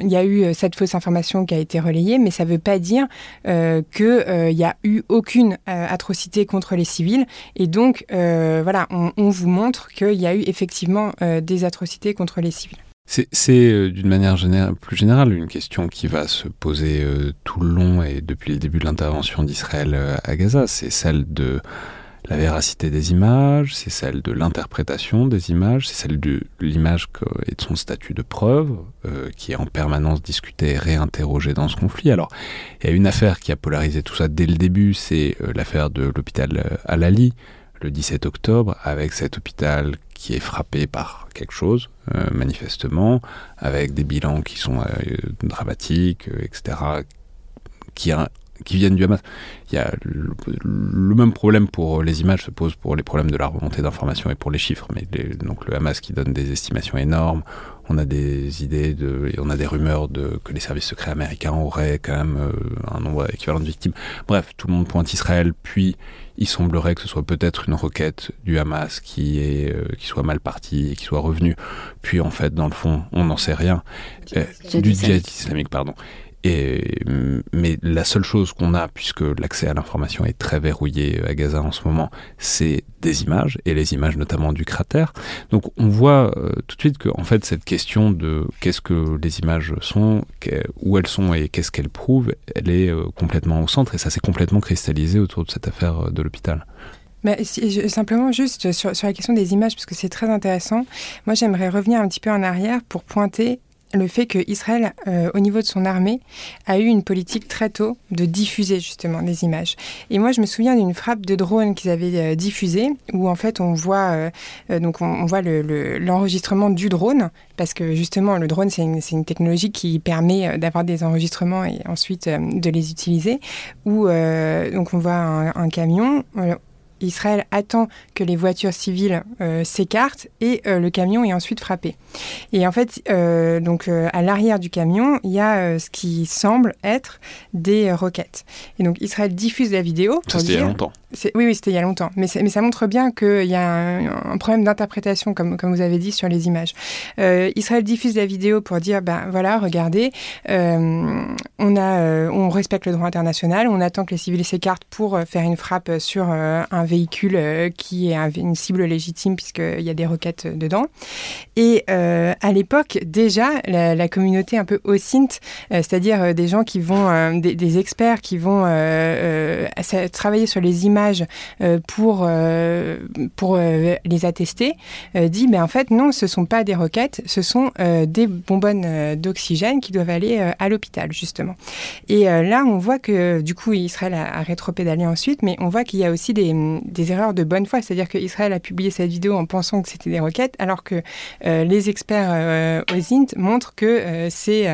il y a eu cette fausse information qui a été relayée, mais ça ne veut pas dire qu'il n'y a eu aucune atrocité contre les civils. Et donc, voilà, on, on vous montre qu'il y a eu effectivement euh, des atrocités contre les civils. C'est euh, d'une manière plus générale une question qui va se poser euh, tout le long et depuis le début de l'intervention d'Israël à Gaza. C'est celle de la véracité des images, c'est celle de l'interprétation des images, c'est celle de l'image et de son statut de preuve qui est en permanence discutée et réinterrogée dans ce conflit. Alors, il y a une affaire qui a polarisé tout ça dès le début, c'est l'affaire de l'hôpital Al-Ali, le 17 octobre, avec cet hôpital qui est frappé par quelque chose, euh, manifestement, avec des bilans qui sont euh, dramatiques, euh, etc., qui, qui viennent du Hamas. Il y a le, même problème pour les images se pose pour les problèmes de la remontée d'informations et pour les chiffres. Mais donc le Hamas qui donne des estimations énormes, on a des idées de, et on a des rumeurs de que les services secrets américains auraient quand même un nombre équivalent de victimes. Bref, tout le monde pointe Israël, puis il semblerait que ce soit peut-être une requête du Hamas qui, est, euh, qui soit mal partie et qui soit revenue. Puis en fait, dans le fond, on n'en sait rien. du djihad islamique, pardon. Mais la seule chose qu'on a, puisque l'accès à l'information est très verrouillé à Gaza en ce moment, c'est des images, et les images notamment du cratère. Donc on voit euh, tout de suite que en fait cette question de qu'est-ce que les images sont, où elles sont et qu'est-ce qu'elles prouvent, elle est euh, complètement au centre, et ça s'est complètement cristallisé autour de cette affaire euh, de l'hôpital. Simplement juste sur, sur, la question des images, parce que c'est très intéressant. Moi, j'aimerais revenir un petit peu en arrière pour pointer le fait que Israël, euh, au niveau de son armée, a eu une politique très tôt de diffuser justement des images. Et moi, je me souviens d'une frappe de drone qu'ils avaient euh, diffusée, où en fait on voit, euh, donc on, voit l'enregistrement du drone, parce que justement le drone c'est une, technologie qui permet d'avoir des enregistrements et ensuite de les utiliser. Où donc on voit un camion Israël attend que les voitures civiles s'écartent et le camion est ensuite frappé. Et en fait, donc à l'arrière du camion, il y a ce qui semble être des roquettes. Et donc Israël diffuse la vidéo. Ça, c'était il y a longtemps. Oui, oui, c'était il y a longtemps. Mais, ça montre bien qu'il y a un, problème d'interprétation, comme, vous avez dit, sur les images. Israël diffuse la vidéo pour dire, ben voilà, regardez, on, a, on respecte le droit international, on attend que les civils s'écartent pour faire une frappe sur un véhicule qui est une cible légitime puisqu'il y a des roquettes dedans. Et à l'époque, déjà, la, communauté un peu OSINT, c'est-à-dire des gens qui vont, des, experts qui vont travailler sur les images pour, pour les attester, dit, mais en fait, non, ce ne sont pas des roquettes, ce sont des bonbonnes d'oxygène qui doivent aller à l'hôpital, justement. Et là, on voit que, du coup, Israël a, a rétropédalé ensuite, mais on voit qu'il y a aussi des, des erreurs de bonne foi, c'est-à-dire qu'Israël a publié cette vidéo en pensant que c'était des roquettes, alors que les experts euh, OSINT montrent que c'est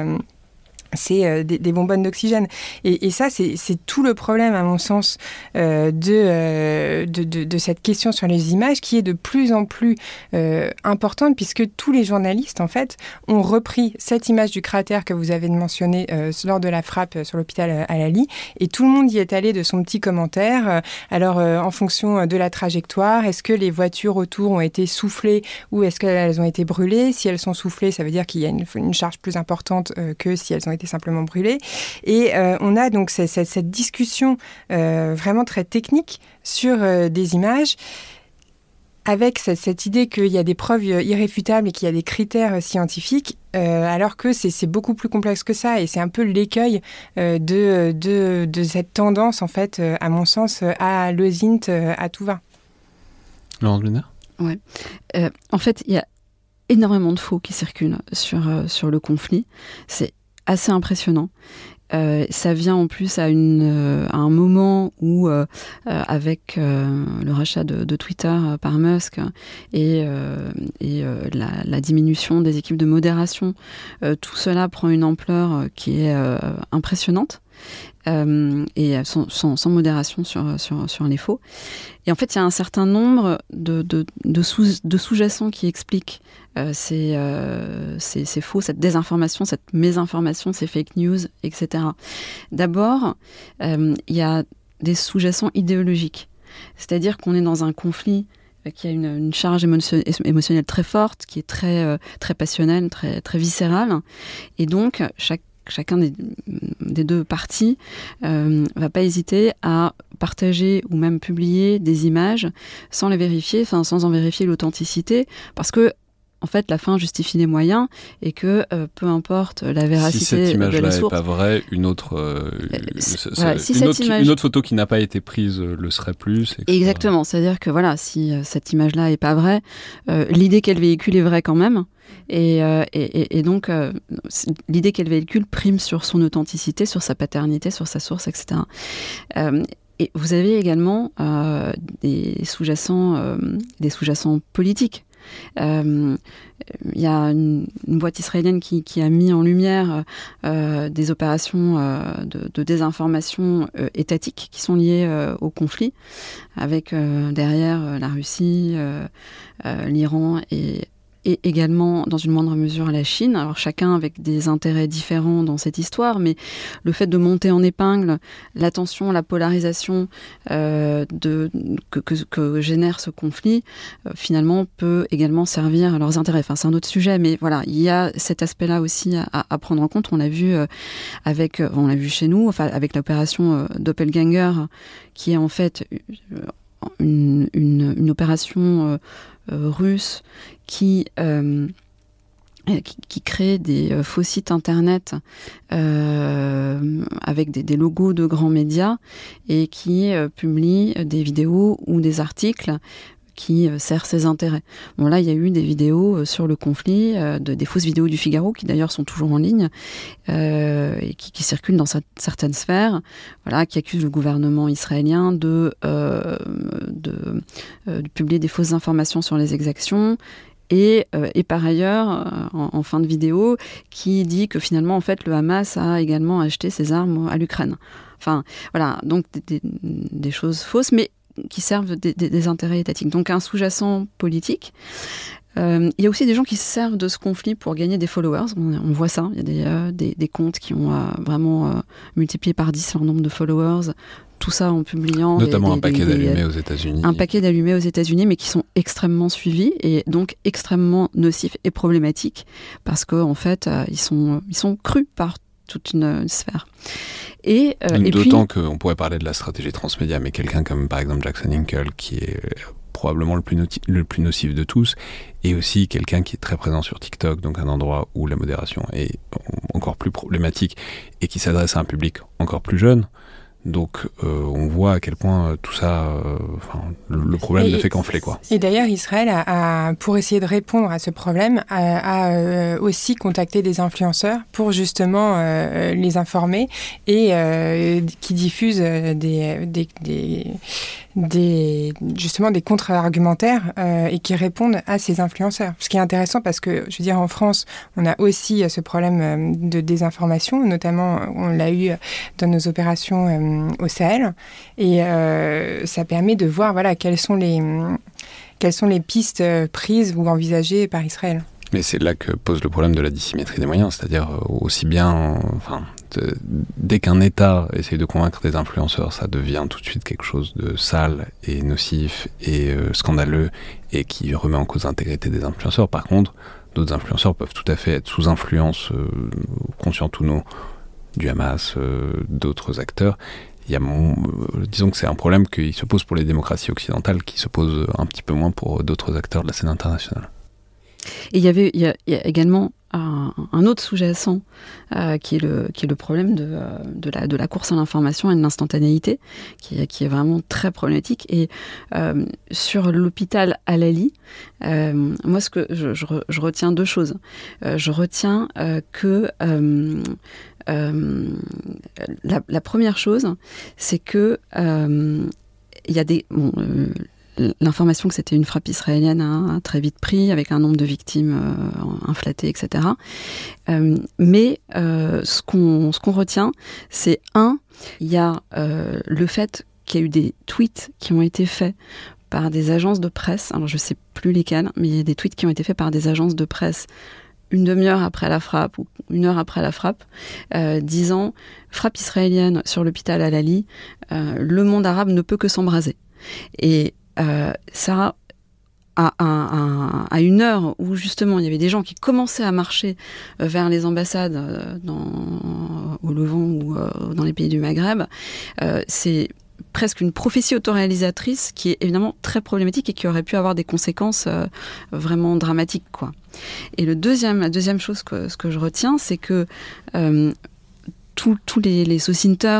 c'est euh, des, bonbonnes d'oxygène. Et, ça, c'est tout le problème, à mon sens, euh, euh, de, de, cette question sur les images, qui est de plus en plus importante, puisque tous les journalistes, en fait, ont repris cette image du cratère que vous avez mentionné lors de la frappe sur l'hôpital Al-Ali, et tout le monde y est allé de son petit commentaire. alors, en fonction de la trajectoire, est-ce que les voitures autour ont été soufflées ou est-ce qu'elles ont été brûlées? Si elles sont soufflées, ça veut dire qu'il y a une, une, charge plus importante que si elles ont été simplement brûlé. Et euh, on a donc cette, discussion euh, vraiment très technique sur euh, des images avec cette, idée qu'il y a des preuves irréfutables et qu'il y a des critères scientifiques, alors que c'est beaucoup plus complexe que ça. Et c'est un peu l'écueil de, de, cette tendance, en fait, à mon sens, à l'osint à tout va. Laurent Luner Ouais. en fait, il y a énormément de faux qui circulent sur, sur le conflit. C'est assez impressionnant. Euh, ça vient en plus à, euh, un moment où, euh, avec le rachat de, Twitter par Musk et, la, diminution des équipes de modération, tout cela prend une ampleur qui est impressionnante. et sans, sans, modération sur, sur, sur, les faux. Et en fait, il y a un certain nombre de, de, de sous-jacents qui expliquent euh, euh, c'est faux, cette désinformation, cette mésinformation, ces fake news, etc. D'abord, euh, il y a des sous-jacents idéologiques. C'est-à-dire qu'on est dans un conflit qui a une, charge émotionnelle très forte, qui est très, très passionnelle, très, très viscérale. Et donc, chacun des, deux parties euh, va pas hésiter à partager ou même publier des images sans les vérifier, enfin sans en vérifier l'authenticité, parce que en fait, la fin justifie les moyens et que euh, peu importe la véracité si cette image-là n'est pas vraie, une autre, euh, une, autre photo qui n'a pas été prise euh, le serait plus. Exactement, c'est-à-dire que voilà, si cette image-là est pas vraie, l'idée qu'elle véhicule est vraie quand même. Et, et, et donc, l'idée qu'elle véhicule prime sur son authenticité, sur sa paternité, sur sa source, etc. et vous avez également des sous-jacents, des sous-jacents politiques il euh, y a une, boîte israélienne qui, a mis en lumière euh, des opérations euh, de, désinformation étatique qui sont liées au conflit, avec derrière la Russie, l'Iran et et également dans une moindre mesure la Chine. Alors chacun avec des intérêts différents dans cette histoire, mais le fait de monter en épingle l'attention, la polarisation euh, de, que, que, génère ce conflit, euh, finalement peut également servir à leurs intérêts. Enfin c'est un autre sujet, mais voilà, il y a cet aspect-là aussi à, à, prendre en compte. On l'a vu euh, avec, on l'a vu chez nous, enfin avec l'opération Doppelganger, qui est en fait une, une opération russe euh, qui, qui, crée des euh, faux sites internet euh, avec des, logos de grands médias et qui publie des vidéos ou des articles qui sert ses intérêts. Bon là, il y a eu des vidéos sur le conflit, des fausses vidéos du Figaro qui d'ailleurs sont toujours en ligne et qui, circulent dans certaines sphères, voilà, qui accusent le gouvernement israélien de, publier des fausses informations sur les exactions et, euh, et par ailleurs, euh, en, fin de vidéo, qui dit que finalement, en fait, le Hamas a également acheté ses armes à l'Ukraine. Enfin, voilà, donc des, des, choses fausses, mais qui servent des, intérêts étatiques. Donc un sous-jacent politique. Euh, il y a aussi des gens qui servent de ce conflit pour gagner des followers. On, voit ça. Il y a des, euh, des, des comptes qui ont vraiment multiplié par 10 leur nombre de followers tout ça en publiant. Notamment un paquet d'allumés aux États-Unis. Un paquet d'allumés aux États-Unis, mais qui sont extrêmement suivis et donc extrêmement nocifs et problématiques parce qu'en en fait, ils, sont, ils sont crus par toute une, sphère. Et, euh, D'autant qu'on pourrait parler de la stratégie transmédia, mais quelqu'un comme par exemple Jackson Hinkle, qui est euh, probablement le plus, le plus nocif de tous, et aussi quelqu'un qui est très présent sur TikTok, donc un endroit où la modération est encore plus problématique et qui s'adresse à un public encore plus jeune. Donc euh, on voit à quel point euh, tout ça, euh, le, problème ne fait qu'enfler quoi. Et d'ailleurs Israël a, pour essayer de répondre à ce problème, a, aussi contacté des influenceurs pour justement les informer et qui diffusent des, des, des, justement des contre-argumentaires et qui répondent à ces influenceurs. Ce qui est intéressant parce que je veux dire en France on a aussi ce problème de désinformation, notamment on l'a eu dans nos opérations au Sahel. Et euh, ça permet de voir voilà, quelles, sont les, quelles sont les pistes prises ou envisagées par Israël. Mais c'est là que pose le problème de la dissymétrie des moyens, c'est-à-dire euh, aussi bien, enfin, dès qu'un État essaye de convaincre des influenceurs, ça devient tout de suite quelque chose de sale et nocif et euh, scandaleux et qui remet en cause l'intégrité des influenceurs. Par contre, d'autres influenceurs peuvent tout à fait être sous influence, euh, ou non, du Hamas, d'autres acteurs, il y a euh, disons que c'est un problème qui se pose pour les démocraties occidentales, qui se pose un petit peu moins pour d'autres acteurs de la scène internationale. Et il y avait y a, également un, autre sous-jacent euh, qui, est le, qui est le problème de, euh, de, la, de la course à l'information et de l'instantanéité, qui, qui, est vraiment très problématique. Et sur l'hôpital Al-Ali, moi, ce que je, je, retiens deux choses. je retiens que euh, la, première chose, c'est que euh, il y a des euh, l'information que c'était une frappe israélienne a, très vite pris, avec un nombre de victimes inflaté, etc. mais ce qu'on ce qu'on retient, c'est un, il y a le fait qu'il y a eu des tweets qui ont été faits par des agences de presse, alors je sais plus lesquelles, mais il y a des tweets qui ont été faits par des agences de presse une demi-heure après la frappe ou une heure après la frappe, euh, disant frappe israélienne sur l'hôpital Al-Ali, euh, le monde arabe ne peut que s'embraser. Et euh, ça, à, une heure où justement il y avait des gens qui commençaient à marcher vers les ambassades dans, au Levant ou dans les pays du Maghreb, c'est presque une prophétie autoréalisatrice qui est évidemment très problématique et qui aurait pu avoir des conséquences euh, vraiment dramatiques. Quoi. Et le deuxième, la deuxième chose que, ce que je retiens, c'est que euh, tous les, les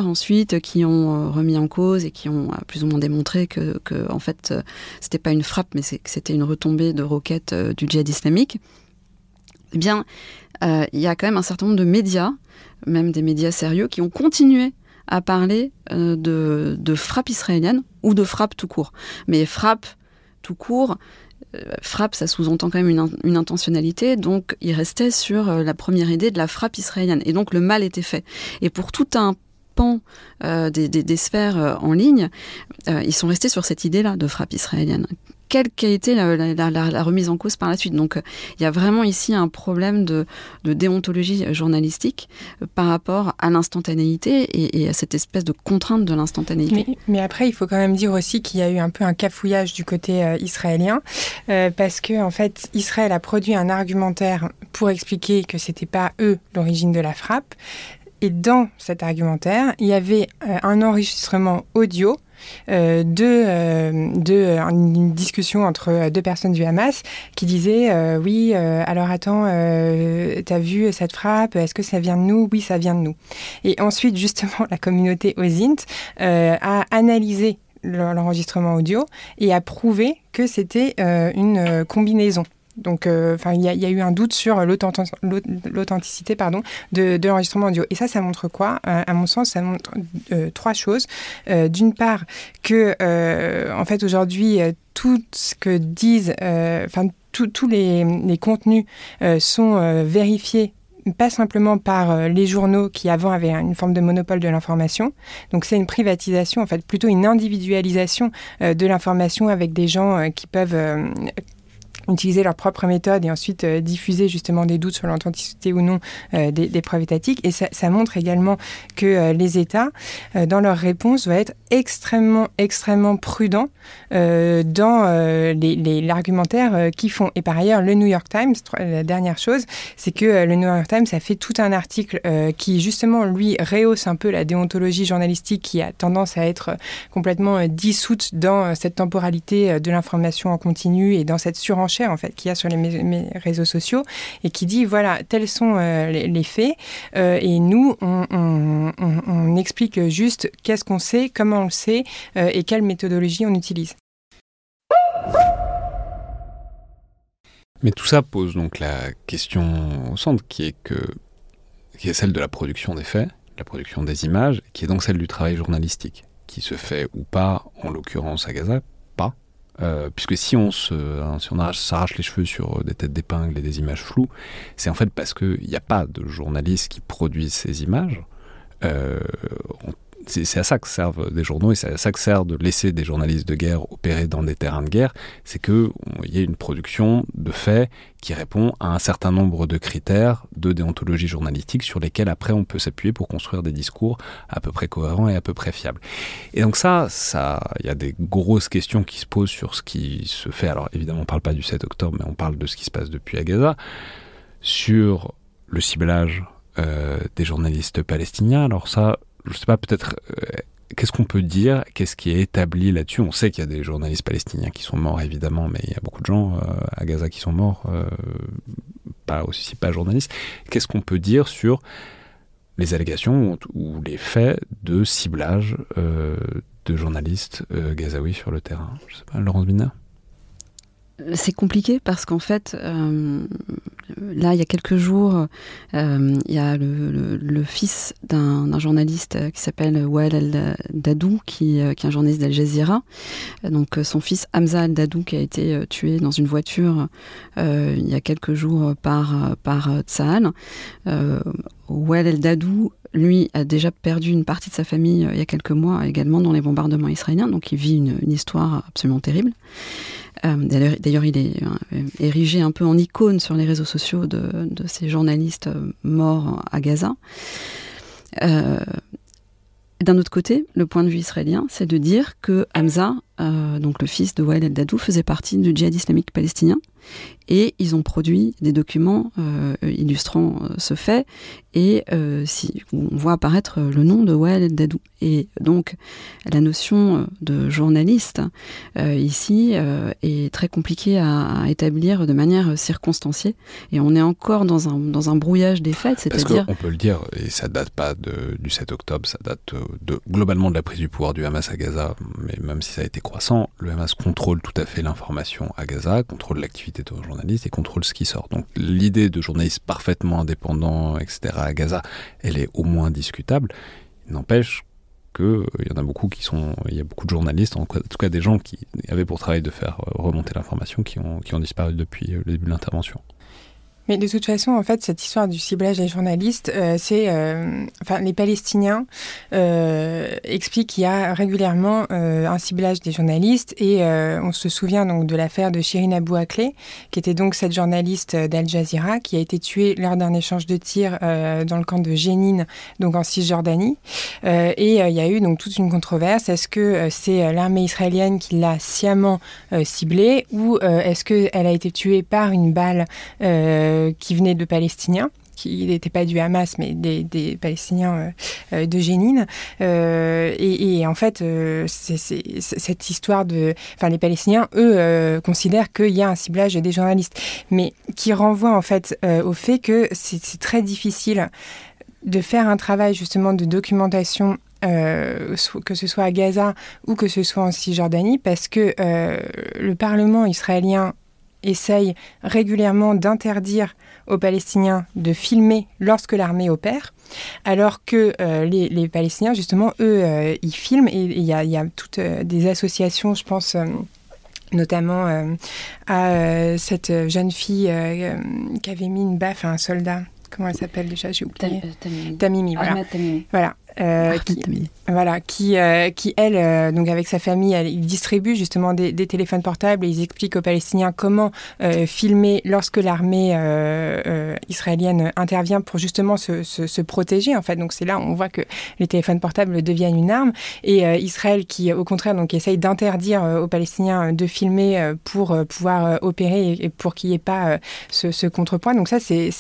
ensuite qui ont euh, remis en cause et qui ont plus ou moins démontré que, que en fait c'était pas une frappe mais c'était une retombée de roquettes du djihad islamique. Eh bien, il y a quand même un certain nombre de médias, même des médias sérieux, qui ont continué à parler euh, de, de, frappe israélienne ou de frappe tout court. Mais frappe tout court, euh, frappe, ça sous-entend quand même une, intentionnalité, donc il restait sur euh, la première idée de la frappe israélienne. Et donc le mal était fait. Et pour tout un pan des, des, des, sphères en ligne, ils sont restés sur cette idée-là de frappe israélienne quelle qu'a été la, remise en cause par la suite. Donc il y a vraiment ici un problème de, déontologie journalistique euh, par rapport à l'instantanéité et, à cette espèce de contrainte de l'instantanéité. Mais, après, il faut quand même dire aussi qu'il y a eu un peu un cafouillage du côté euh, israélien euh, parce que en fait, Israël a produit un argumentaire pour expliquer que c'était pas eux l'origine de la frappe. Et dans cet argumentaire, il y avait un enregistrement audio euh, de, euh, euh, une discussion entre deux personnes du Hamas qui disaient oui, alors attends, t'as vu cette frappe Est-ce que ça vient de nous? Oui, ça vient de nous. Et ensuite, justement, (laughs) la communauté OSINT a analysé l'enregistrement audio et a prouvé que c'était une combinaison donc, euh, enfin, il y, a eu un doute sur l'authenticité, pardon, de, l'enregistrement audio. Et ça, ça montre quoi? Euh, À mon sens, ça montre euh, trois choses. D'une part, que, en fait, aujourd'hui, tout ce que disent, enfin, tous les, les, contenus sont vérifiés pas simplement par les journaux qui avant avaient une forme de monopole de l'information. Donc c'est une privatisation, en fait, plutôt une individualisation de l'information avec des gens qui peuvent utiliser leur propre méthode et ensuite euh, diffuser justement des doutes sur l'authenticité ou non euh, des, preuves étatiques. Et ça, montre également que euh, les États, dans leur réponse, doivent être extrêmement, extrêmement prudents dans l'argumentaire qu'ils font. Et par ailleurs, le New York Times, la dernière chose, c'est que le New York Times a fait tout un article qui justement, lui, rehausse un peu la déontologie journalistique qui a tendance à être complètement dissoute dans cette temporalité de l'information en continu et dans cette surenchère en fait qu'il y a sur les réseaux sociaux et qui dit voilà tels sont euh, les, faits euh, et nous on, explique juste qu'est-ce qu'on sait, comment on le sait euh, et quelle méthodologie on utilise. Mais tout ça pose donc la question au centre qui est que qui est celle de la production des faits, la production des images, qui est donc celle du travail journalistique, qui se fait ou pas, en l'occurrence à Gaza, euh, puisque si on se, hein, si s'arrache les cheveux sur des têtes d'épingle et des images floues, c'est en fait parce qu'il n'y a pas de journalistes qui produisent ces images. Euh, c'est à ça que servent des journaux et c'est à ça que sert de laisser des journalistes de guerre opérer dans des terrains de guerre, c'est qu'il y ait une production de faits qui répond à un certain nombre de critères de déontologie journalistique sur lesquels après on peut s'appuyer pour construire des discours à peu près cohérents et à peu près fiables. Et donc ça, ça, il y a des grosses questions qui se posent sur ce qui se fait. Alors évidemment, on ne parle pas du 7 octobre, mais on parle de ce qui se passe depuis à Gaza sur le ciblage euh, des journalistes palestiniens. Alors ça, je sais pas, peut-être, euh, qu'est-ce qu'on peut dire? Qu'est-ce qui est établi là-dessus? On sait qu'il y a des journalistes palestiniens qui sont morts, évidemment, mais il y a beaucoup de gens euh, à Gaza qui sont morts, euh, pas aussi pas journalistes. Qu'est-ce qu'on peut dire sur les allégations ou, les faits de ciblage de journalistes gazaouis sur le terrain? Je sais pas, Laurence Biner c'est compliqué parce qu'en fait, euh, là, il y a quelques jours, euh, il y a le, fils d'un journaliste qui s'appelle Wael El Dadou, qui, euh, qui, est un journaliste d'Al Jazeera. Donc, son fils Hamza El Dadou, qui a été tué dans une voiture il y a quelques jours par, par Tsahal. Wael El Dadou lui a déjà perdu une partie de sa famille il y a quelques mois également dans les bombardements israéliens, donc il vit une, histoire absolument terrible. Euh, d'ailleurs, il est euh, érigé un peu en icône sur les réseaux sociaux de, ces journalistes euh, morts à Gaza. D'un autre côté, le point de vue israélien, c'est de dire que Hamza, donc le fils de Wael el-Dadou, faisait partie du djihad islamique palestinien et ils ont produit des documents euh, illustrant euh, ce fait, et euh, si, on voit apparaître le nom de Wael Dadou. Et donc, la notion de journaliste, ici, est très compliquée à, établir de manière circonstanciée, et on est encore dans un, dans un brouillage des faits, c'est-à-dire... On peut le dire, et ça date pas du 7 octobre, ça date de, globalement de la prise du pouvoir du Hamas à Gaza, mais même si ça a été croissant, le Hamas contrôle tout à fait l'information à Gaza, contrôle l'activité de journalistes et contrôle ce qui sort. Donc l'idée de journalistes parfaitement indépendants, etc. à Gaza, elle est au moins discutable. N'empêche qu'il euh, y en a beaucoup qui sont, il y a beaucoup de journalistes, en tout cas des gens qui avaient pour travail de faire euh, remonter l'information, qui ont, qui ont disparu depuis euh, le début de l'intervention. Mais de toute façon, en fait, cette histoire du ciblage des journalistes, c'est, enfin, les Palestiniens euh, expliquent qu'il y a régulièrement un ciblage des journalistes, et on se souvient donc de l'affaire de Shirin Abou Akleh, qui était donc cette journaliste d'Al Jazeera qui a été tuée lors d'un échange de tirs dans le camp de Jénine, donc en Cisjordanie. et il y a eu donc toute une controverse. Est-ce que c'est l'armée israélienne qui l'a sciemment ciblée, ou est-ce qu'elle a été tuée par une balle euh, qui venaient de Palestiniens? Qui n'étaient pas du Hamas, mais des, Palestiniens euh, euh, de Génine. et, en fait, c'est cette histoire de... Enfin, les Palestiniens, eux, considèrent qu'il y a un ciblage des journalistes, mais qui renvoie en fait au fait que c'est très difficile de faire un travail justement de documentation que ce soit à Gaza ou que ce soit en Cisjordanie, parce que le Parlement israélien essaye régulièrement d'interdire aux Palestiniens de filmer lorsque l'armée opère, alors que euh, les, Palestiniens, justement, eux, euh, ils filment et il y a, toutes euh, des associations, je pense notamment à cette jeune fille qui avait mis une baffe à un soldat comment elle s'appelle déjà? J'ai oublié. Tamimi. Tamimi, voilà. Tamimi. Voilà. Euh, qui, voilà, qui, euh, qui elle, euh, donc avec sa famille, elle, il distribue justement des, des, téléphones portables et ils expliquent aux Palestiniens comment filmer lorsque l'armée israélienne intervient pour justement se, se, se, protéger. En fait, donc c'est là on voit que les téléphones portables deviennent une arme et Israël qui, au contraire, donc essaye d'interdire aux Palestiniens de filmer pour pouvoir opérer et, pour qu'il n'y ait pas ce, ce, contrepoint. Donc ça, c'est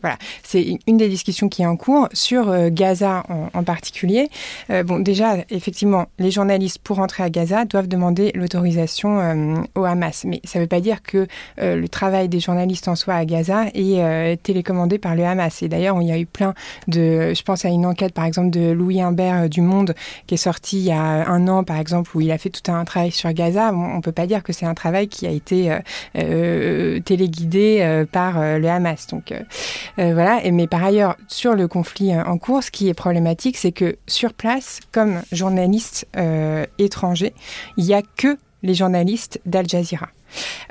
voilà, c'est une des discussions qui est en cours sur Gaza en, en particulier. Euh, bon, déjà, effectivement, les journalistes, pour entrer à Gaza, doivent demander l'autorisation euh, au Hamas. Mais ça ne veut pas dire que euh, le travail des journalistes en soi à Gaza est télécommandé par le Hamas. Et d'ailleurs, il y a eu plein de... Je pense à une enquête, par exemple, de Louis Imbert du Monde, qui est sorti il y a un an, par exemple, où il a fait tout un travail sur Gaza. on ne peut pas dire que c'est un travail qui a été téléguidé par le Hamas. Donc voilà. Mais par ailleurs, sur le conflit en cours, ce qui est problématique, c'est que sur place, comme journaliste euh, étranger, il n'y a que les journalistes d'Al Jazeera.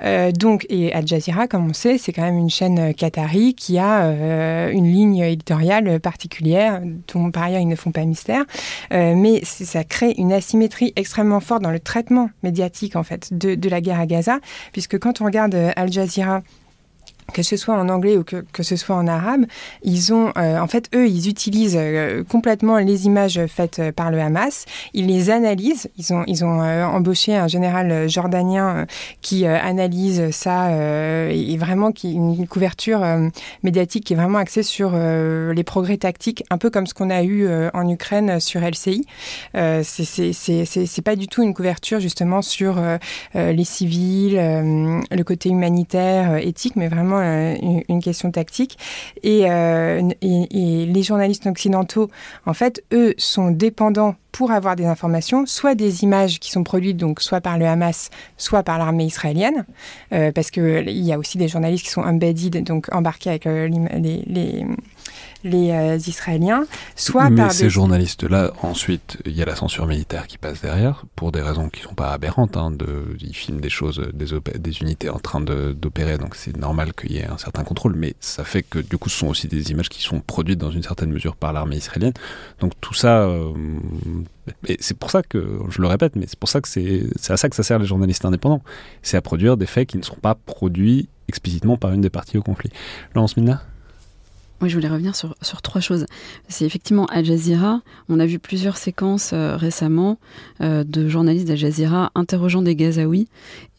Euh, donc, et Al Jazeera, comme on sait, c'est quand même une chaîne qatari qui a euh, une ligne éditoriale particulière, dont par ailleurs ils ne font pas mystère, euh, mais ça crée une asymétrie extrêmement forte dans le traitement médiatique en fait de la guerre à Gaza, puisque quand on regarde Al Jazeera que ce soit en anglais ou que, que ce soit en arabe, ils ont, euh, en fait, eux, ils utilisent euh, complètement les images faites par le Hamas, ils les analysent, ils ont, ils ont euh, embauché un général jordanien qui analyse ça et vraiment qui une couverture médiatique qui est vraiment axée sur les progrès tactiques, un peu comme ce qu'on a eu en Ukraine sur LCI. c'est pas du tout une couverture justement sur les civils, le côté humanitaire, éthique, mais vraiment euh, une question tactique. Et, euh, et, les journalistes occidentaux, en fait, eux, sont dépendants pour avoir des informations, soit des images qui sont produites donc soit par le Hamas, soit par l'armée israélienne, euh, parce que il y a aussi des journalistes qui sont embedded, donc embarqués avec les les euh, Israéliens, soit Mais par ces des... journalistes-là, ensuite, il y a la censure militaire qui passe derrière, pour des raisons qui ne sont pas aberrantes. Hein, de, ils filment des choses, des, des unités en train d'opérer, donc c'est normal qu'il y ait un certain contrôle, mais ça fait que du coup, ce sont aussi des images qui sont produites dans une certaine mesure par l'armée israélienne. Donc tout ça... Euh, et c'est pour ça que, je le répète, mais c'est pour ça que c'est à ça que ça sert les journalistes indépendants. C'est à produire des faits qui ne sont pas produits explicitement par une des parties au conflit. Laurence Mina moi, je voulais revenir sur, sur trois choses. C'est effectivement Al Jazeera. On a vu plusieurs séquences euh, récemment euh, de journalistes d'Al Jazeera interrogeant des Gazaouis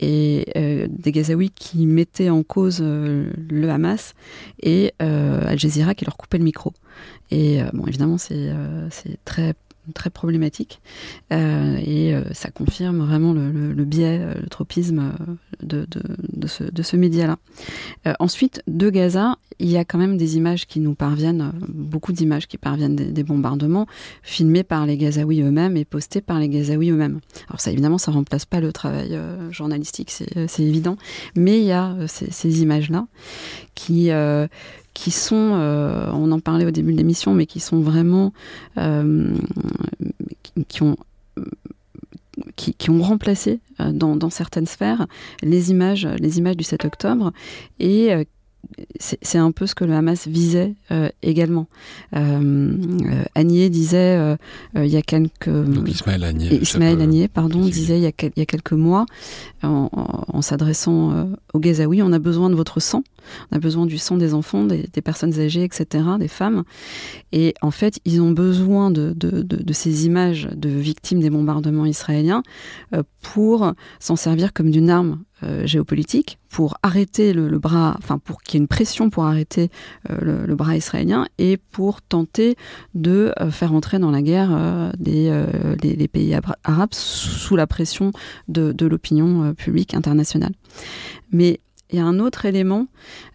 et euh, des Gazaouis qui mettaient en cause le Hamas et Al Jazeera qui leur coupait le micro. Et bon, évidemment, c'est très très problématique euh, et euh, ça confirme vraiment le, biais, le tropisme de, ce, média-là. Euh, ensuite, de Gaza, il y a quand même des images qui nous parviennent, beaucoup d'images qui parviennent des, bombardements filmés par les Gazaouis eux-mêmes et postés par les Gazaouis eux-mêmes. Alors ça, évidemment, ça remplace pas le travail journalistique, c'est évident, mais il y a ces images-là qui qui sont, euh, on en parlait au début de l'émission, mais qui sont vraiment, euh, qui ont remplacé euh, dans, certaines sphères les images, du 7 octobre et c'est un peu ce que le Hamas visait euh, également. Euh, euh, Agnier disait euh, il y a quelques Donc Ismaël Agnier, Ismaël Agnier pardon, disait il y, a, il y, a, quelques mois en, en, en s'adressant aux Gazaouis on a besoin de votre sang, on a besoin du sang des enfants, des, des, personnes âgées, etc., des femmes. Et en fait, ils ont besoin de, de, de, de ces images de victimes des bombardements israéliens pour s'en servir comme d'une arme euh, géopolitique pour arrêter le, bras, enfin pour qu'il y ait une pression pour arrêter euh, le, bras israélien et pour tenter de euh, faire entrer dans la guerre des, pays arabes sous, la pression de, l'opinion publique internationale. Mais il y a un autre élément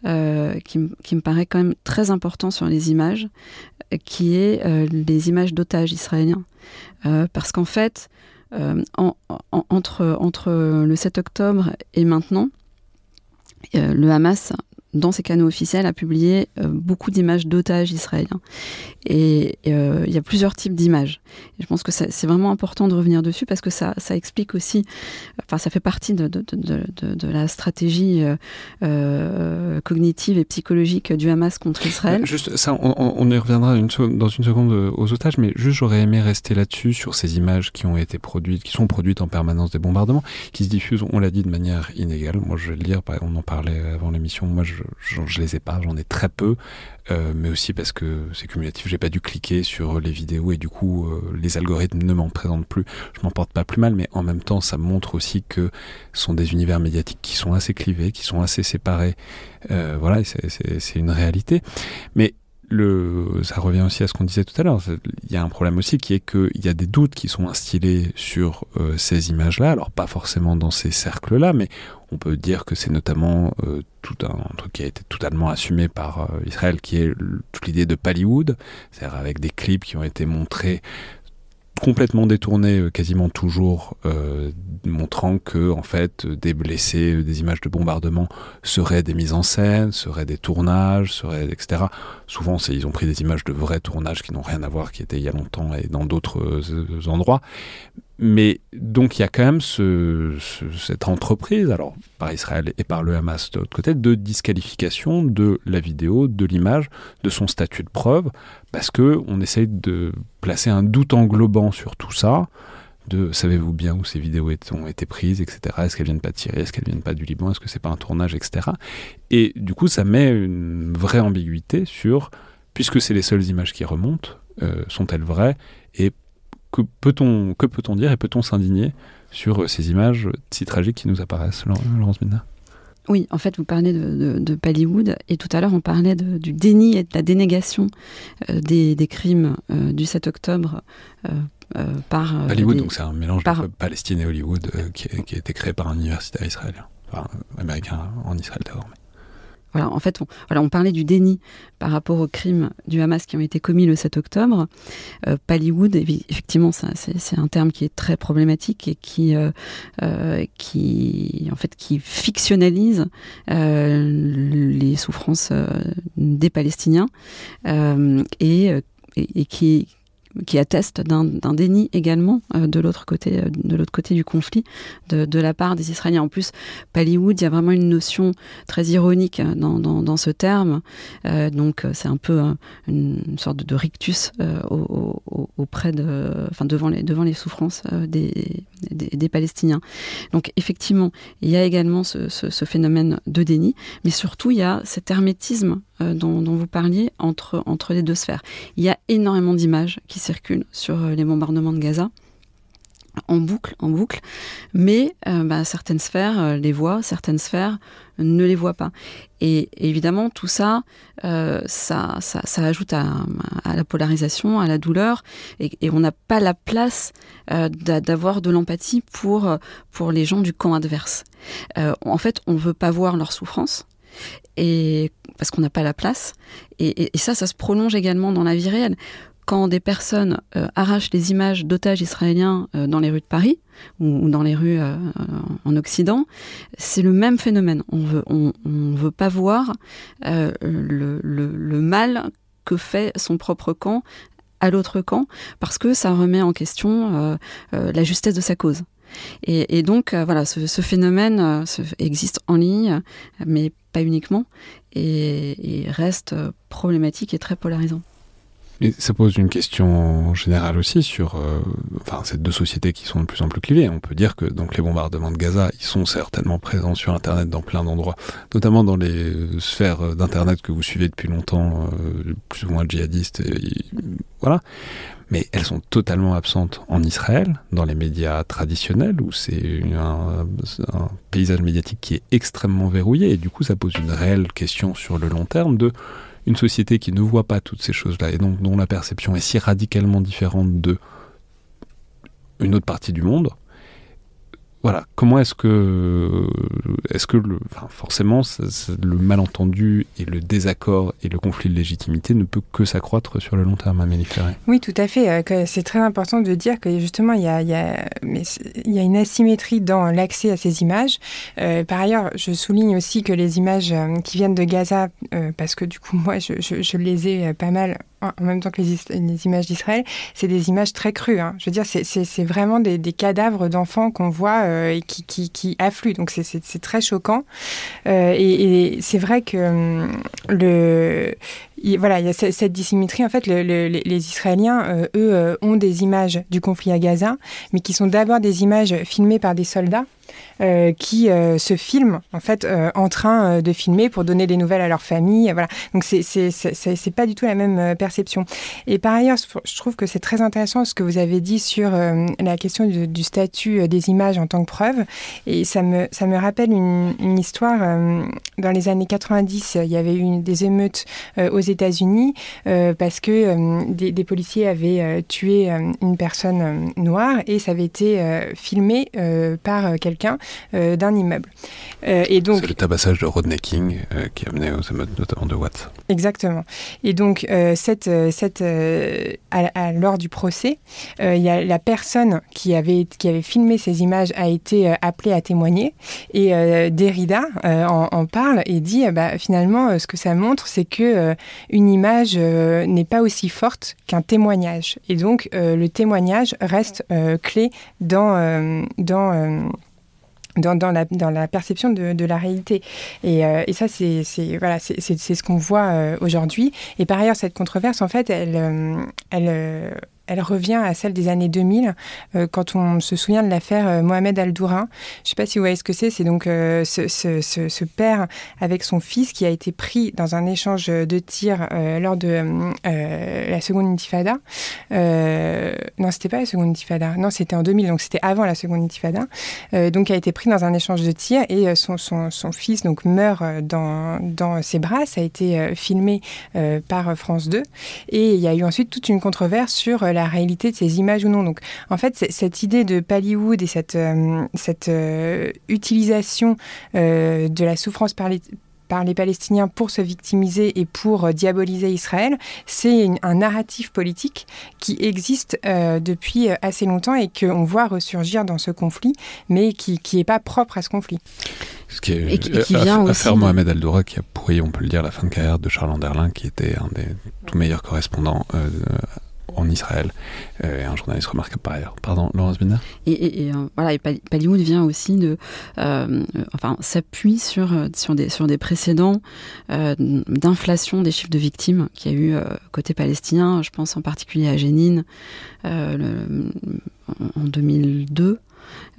qui, me paraît quand même très important sur les images, qui est les images d'otages israéliens. Parce qu'en fait, euh, en, en, entre, le 7 octobre et maintenant, euh, le Hamas dans ses canaux officiels, a publié beaucoup d'images d'otages israéliens. Et il y a plusieurs types d'images. je pense que c'est vraiment important de revenir dessus parce que ça, ça explique aussi, enfin, ça fait partie de, de, de, la stratégie cognitive et psychologique du Hamas contre Israël. Juste ça, on, y reviendra dans une seconde aux otages, mais juste j'aurais aimé rester là-dessus sur ces images qui ont été produites, qui sont produites en permanence des bombardements, qui se diffusent, on l'a dit, de manière inégale. Moi, je vais le dire, on en parlait avant l'émission, moi, je, les ai pas, j'en ai très peu, euh, mais aussi parce que c'est cumulatif, j'ai pas dû cliquer sur les vidéos et du coup, euh, les algorithmes ne m'en présentent plus. Je m'en porte pas plus mal, mais en même temps, ça montre aussi que ce sont des univers médiatiques qui sont assez clivés, qui sont assez séparés. Euh, voilà, c'est une réalité. Mais ça revient aussi à ce qu'on disait tout à l'heure. Il y a un problème aussi qui est qu'il y a des doutes qui sont instillés sur euh, ces images-là. Alors pas forcément dans ces cercles-là, mais on peut dire que c'est notamment euh, tout un, truc qui a été totalement assumé par euh, Israël, qui est toute l'idée de Pallywood, c'est-à-dire avec des clips qui ont été montrés complètement détourné euh, quasiment toujours, euh, montrant que en fait des blessés, des images de bombardement seraient des mises en scène, seraient des tournages, seraient etc. Souvent, ils ont pris des images de vrais tournages qui n'ont rien à voir, qui étaient il y a longtemps et dans d'autres euh, endroits. Mais donc il y a quand même ce, cette entreprise, alors par Israël et par le Hamas de l'autre côté, de disqualification de la vidéo, de l'image, de son statut de preuve, parce que on essaye de placer un doute englobant sur tout ça, de savez-vous bien où ces vidéos ont été prises, etc. Est-ce qu'elles viennent pas de Syrie, est-ce qu'elles viennent pas du Liban, est-ce que c'est pas un tournage, etc. Et du coup, ça met une vraie ambiguïté sur, puisque c'est les seules images qui remontent, euh, sont-elles vraies et que peut-on que peut-on dire et peut-on s'indigner sur euh, ces images si tragiques qui nous apparaissent, Laurence Mina oui, en fait, vous parlez de, de, Pallywood et tout à l'heure, on parlait du déni et de la dénégation euh, des, crimes euh, du 7 octobre par. Pallywood, donc c'est un mélange de Palestine et Hollywood qui, qui, a été créé par un universitaire israélien, enfin américain en Israël d'abord. Voilà, en fait, on, voilà, on parlait du déni par rapport aux crimes du Hamas qui ont été commis le 7 octobre. Euh, effectivement, c'est un terme qui est très problématique et qui, euh, euh, qui en fait, qui fictionnalise les souffrances des Palestiniens et, et qui qui atteste d'un déni également euh, de l'autre côté, euh, de l'autre côté du conflit, de, la part des Israéliens. En plus, Pallywood, il y a vraiment une notion très ironique euh, dans, ce terme. Donc, c'est un peu une sorte de rictus auprès de, enfin, devant les, souffrances des, Palestiniens. Donc, effectivement, il y a également ce, ce, phénomène de déni, mais surtout, il y a cet hermétisme dont, dont, vous parliez entre, entre les deux sphères. Il y a énormément d'images qui circulent sur euh, les bombardements de Gaza en boucle, en boucle, mais euh, bah, certaines sphères euh, les voient, certaines sphères ne les voient pas. Et, évidemment, tout ça, ça, ça, ajoute à, la polarisation, à la douleur, et, on n'a pas la place d'avoir de l'empathie pour, pour les gens du camp adverse. en fait, on ne veut pas voir leur souffrance, et parce qu'on n'a pas la place. et, ça, ça se prolonge également dans la vie réelle quand des personnes euh, arrachent les images d'otages israéliens euh, dans les rues de Paris ou, dans les rues euh, en Occident, c'est le même phénomène. On on, veut pas voir le, mal que fait son propre camp à l'autre camp parce que ça remet en question la justesse de sa cause. Et, donc voilà, ce, phénomène existe en ligne, mais pas uniquement, et, reste problématique et très polarisant. Et ça pose une question générale aussi sur euh, enfin, ces deux sociétés qui sont de plus en plus clivées. On peut dire que donc les bombardements de Gaza, ils sont certainement présents sur Internet dans plein d'endroits, notamment dans les sphères d'Internet que vous suivez depuis longtemps, euh, plus ou moins djihadistes. Voilà. Mais elles sont totalement absentes en Israël, dans les médias traditionnels, où c'est un, paysage médiatique qui est extrêmement verrouillé. Et du coup, ça pose une réelle question sur le long terme de une société qui ne voit pas toutes ces choses-là et donc dont la perception est si radicalement différente de une autre partie du monde, voilà, comment est-ce que, est-ce que forcément, le malentendu et le désaccord et le conflit de légitimité ne peut que s'accroître sur le long terme, Amélie Ferré? Oui, tout à fait. Euh, c'est très important de dire que justement, il y a, une asymétrie dans l'accès à ces images. Euh, par ailleurs, je souligne aussi que les images euh, qui viennent de Gaza, parce que du coup, moi, je les ai pas mal en même temps que les, images d'Israël, c'est des images très crues. Hein. Je veux dire, c'est vraiment des, cadavres d'enfants qu'on voit euh, et qui, affluent. Donc c'est très choquant. Euh, et, c'est vrai que hum, le, il, voilà, il y a cette dissymétrie. En fait, le, le, les Israéliens, euh, eux, ont des images du conflit à Gaza, mais qui sont d'abord des images filmées par des soldats euh, qui euh, se filment en fait euh, en train de filmer pour donner des nouvelles à leur famille. Voilà. Donc c'est c'est pas du tout la même perception. Et par ailleurs, je trouve que c'est très intéressant ce que vous avez dit sur la question du, statut des images en tant que preuve. Et ça me ça me rappelle une, une histoire dans les années 90. Il y avait eu des émeutes aux États-Unis parce que des, des, policiers avaient tué une personne noire et ça avait été filmé par quelqu'un euh, d'un immeuble. Euh, et donc c'est le tabassage de Rodney King euh, qui a mené aux émeutes notamment de Watts. Exactement. Et donc cette, cette à, lors du procès, il y a la personne qui avait qui avait filmé ces images a été appelée à témoigner et Derrida en, en, parle et dit bah, finalement ce que ça montre c'est que une image n'est pas aussi forte qu'un témoignage et donc le témoignage reste clé dans dans dans, dans, la, dans la perception de, de la réalité. Et, euh, et ça, c'est voilà, c'est ce qu'on voit euh, aujourd'hui. Et par ailleurs, cette controverse, en fait, elle, euh, elle, elle revient à celle des années 2000, euh, quand on se souvient de l'affaire euh, Mohamed Al-Doura. Je ne sais pas si vous voyez ce que c'est. C'est donc euh, ce, père avec son fils qui a été pris dans un échange de tirs lors de la seconde intifada. Non, c'était pas la seconde intifada. Non, c'était en 2000, donc c'était avant la seconde intifada. donc, a été pris dans un échange de tirs et son fils donc meurt dans, dans ses bras. Ça a été filmé par France 2. Et il y a eu ensuite toute une controverse sur la réalité de ces images ou non. Donc, en fait, cette idée de Pallywood et cette, euh, cette euh, utilisation euh, de la souffrance par les, par les Palestiniens pour se victimiser et pour diaboliser Israël, c'est un narratif politique qui existe euh, depuis assez longtemps et qu'on voit ressurgir dans ce conflit, mais qui n'est pas propre à ce conflit. Ce qui est, et qui, et qui vient affaire aussi Mohamed Al-Doura qui a pourri, on peut le dire, la fin de carrière de Charles Anderlin, qui était un des tout meilleurs correspondants euh, en Israël, euh, un journaliste remarquable par ailleurs. Pardon, Laurence Binder Et, euh, voilà, et Pallywood vient aussi de, euh, enfin, s'appuie sur sur des sur des précédents d'inflation des chiffres de victimes qu'il y a eu côté palestinien. Je pense en particulier à Jénine en 2002.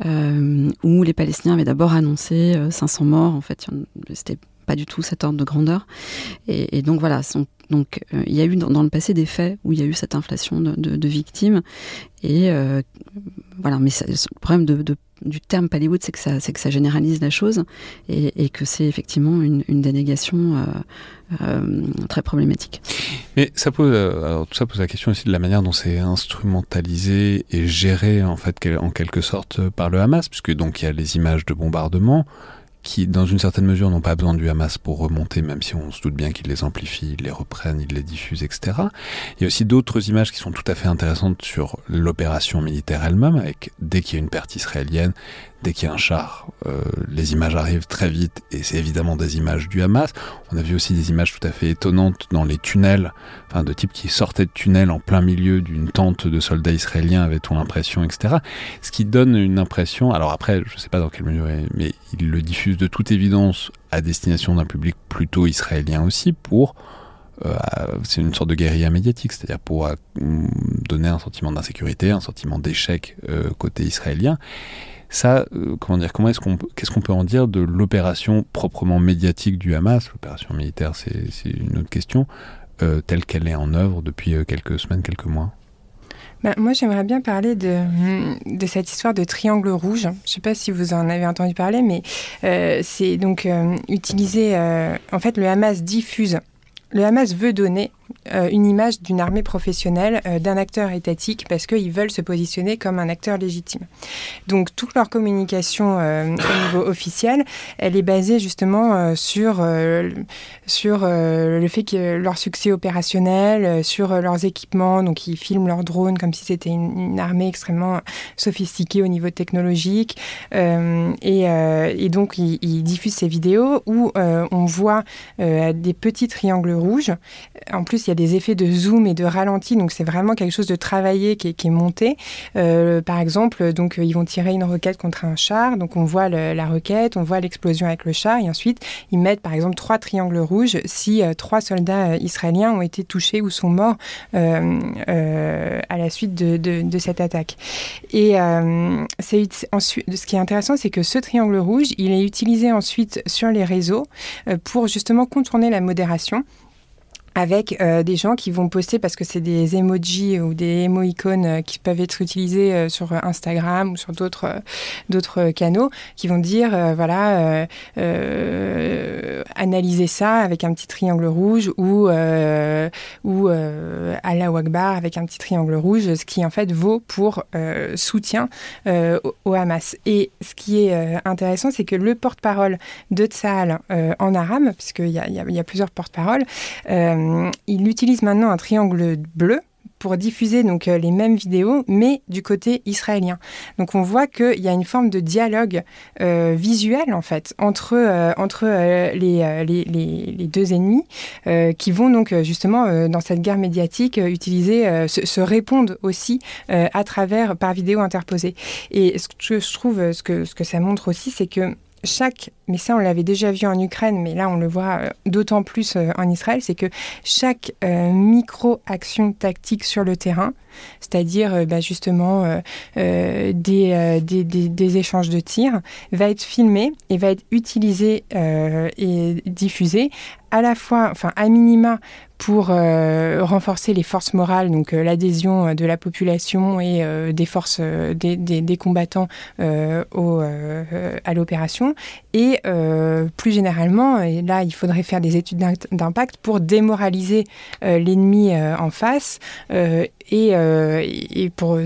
Euh, où les Palestiniens avaient d'abord annoncé 500 morts. En fait, c'était pas du tout cet ordre de grandeur. Et, donc voilà, donc euh, il y a eu dans, le passé des faits où il y a eu cette inflation de, victimes. Et euh, voilà, mais le problème du terme Pallywood, c'est que ça, c'est que ça généralise la chose et, que c'est effectivement une, dénégation euh, très problématique. Mais ça pose, alors tout ça pose la question aussi de la manière dont c'est instrumentalisé et géré en fait en quelque sorte par le Hamas, puisque donc il y a les images de bombardement qui, dans une certaine mesure, n'ont pas besoin du Hamas pour remonter, même si on se doute bien qu'ils les amplifient, ils les reprennent, ils les diffusent, etc. Il y a aussi d'autres images qui sont tout à fait intéressantes sur l'opération militaire elle-même, avec dès qu'il y a une perte israélienne, dès qu'il y a un char, euh, les images arrivent très vite et c'est évidemment des images du Hamas. On a vu aussi des images tout à fait étonnantes dans les tunnels, enfin de types qui sortaient de tunnels en plein milieu d'une tente de soldats israéliens, avait-on l'impression, etc. Ce qui donne une impression, alors après, je ne sais pas dans quelle mesure, mais ils le de toute évidence à destination d'un public plutôt israélien aussi pour euh, c'est une sorte de guérilla médiatique, c'est-à-dire pour euh, donner un sentiment d'insécurité, un sentiment d'échec euh, côté israélien. Ça, comment dire, comment est-ce qu'on, qu'est-ce qu'on peut en dire de l'opération proprement médiatique du Hamas? L'opération militaire, c'est, une autre question, telle qu'elle est en œuvre depuis quelques semaines, quelques mois. Ben, moi, j'aimerais bien parler de, de cette histoire de triangle rouge. Je ne sais pas si vous en avez entendu parler, mais euh, c'est donc euh, utilisé. Euh, en fait, le Hamas diffuse. Le Hamas veut donner une image d'une armée professionnelle, d'un acteur étatique, parce qu'ils veulent se positionner comme un acteur légitime. Donc toute leur communication au niveau (coughs) officiel, elle est basée justement sur, sur le fait que leur succès opérationnel, sur leurs équipements, donc ils filment leurs drones comme si c'était une, armée extrêmement sophistiquée au niveau technologique, et, et, donc ils, ils, diffusent ces vidéos où on voit des petits triangles rouges. En plus, il y a des effets de zoom et de ralenti, donc c'est vraiment quelque chose de travaillé qui est, monté. Euh, par exemple, donc ils vont tirer une roquette contre un char, donc on voit la roquette, on voit l'explosion avec le char, et ensuite ils mettent par exemple trois triangles rouges si euh, trois soldats euh, israéliens ont été touchés ou sont morts à la suite de, cette attaque. Et ce qui est intéressant, c'est que ce triangle rouge, il est utilisé ensuite sur les réseaux pour justement contourner la modération avec euh, des gens qui vont poster parce que c'est des emojis ou des émo-icônes euh, qui peuvent être utilisés euh, sur Instagram ou sur d'autres d'autres canaux qui vont dire voilà analyser ça avec un petit triangle rouge ou ou Allah Akbar avec un petit triangle rouge ce qui en fait vaut pour soutien au, Hamas. Et ce qui est intéressant c'est que le porte-parole de Tsahal en arabe puisqu'il y a, il y a plusieurs porte-paroles euh, il utilise maintenant un triangle bleu pour diffuser donc euh, les mêmes vidéos, mais du côté israélien. Donc on voit qu'il y a une forme de dialogue euh, visuel en fait entre entre les, les, deux ennemis qui vont donc justement dans cette guerre médiatique utiliser se, répondre aussi à travers par vidéo interposée. Et ce que je trouve ce que ce que ça montre aussi, c'est que chaque, mais ça on l'avait déjà vu en Ukraine, mais là on le voit euh, d'autant plus euh, en Israël, c'est que chaque euh, micro-action tactique sur le terrain, c'est-à-dire bah, justement des, des, des, échanges de tirs, va être filmé et va être utilisé et diffusé à la fois, enfin à minima, pour euh, renforcer les forces morales, donc euh, l'adhésion de la population et euh, des forces, des, combattants à l'opération, et plus généralement, et là il faudrait faire des études d'impact pour démoraliser l'ennemi en face et, pour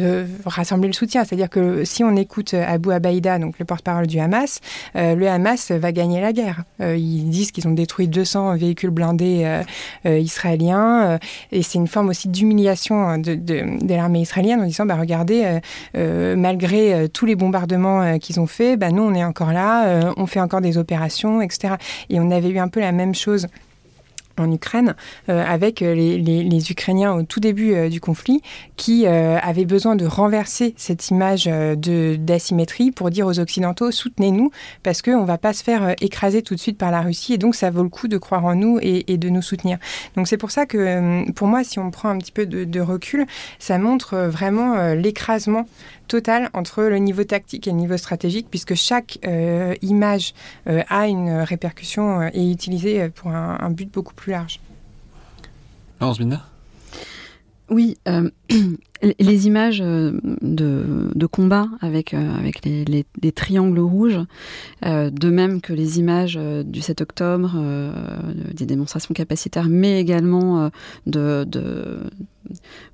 rassembler le soutien. C'est-à-dire que si on écoute Abu Abaïda, donc le porte-parole du Hamas, le Hamas va gagner la guerre. ils disent qu'ils ont détruit 200 véhicules blindés israéliens israélien. Euh, et c'est une forme aussi d'humiliation euh, de, de, l'armée israélienne en disant, bah, regardez, euh, malgré tous les bombardements qu'ils ont faits, bah, nous, on est encore là, on fait encore des opérations, etc. Et on avait eu un peu la même chose en Ukraine euh, avec euh, les, Ukrainiens au tout début euh, du conflit qui avaient besoin de renverser cette image d'asymétrie pour dire aux Occidentaux soutenez-nous parce qu'on ne va pas se faire écraser tout de suite par la Russie et donc ça vaut le coup de croire en nous et, de nous soutenir. Donc c'est pour ça que pour moi si on prend un petit peu de recul, ça montre vraiment l'écrasement total entre le niveau tactique et le niveau stratégique, puisque chaque euh, image euh, a une répercussion euh, et est utilisée pour un, but beaucoup plus large. Oui, (clears throat) les images de, combat avec, avec les, triangles rouges, de même que les images du 7 octobre, des démonstrations capacitaires, mais également de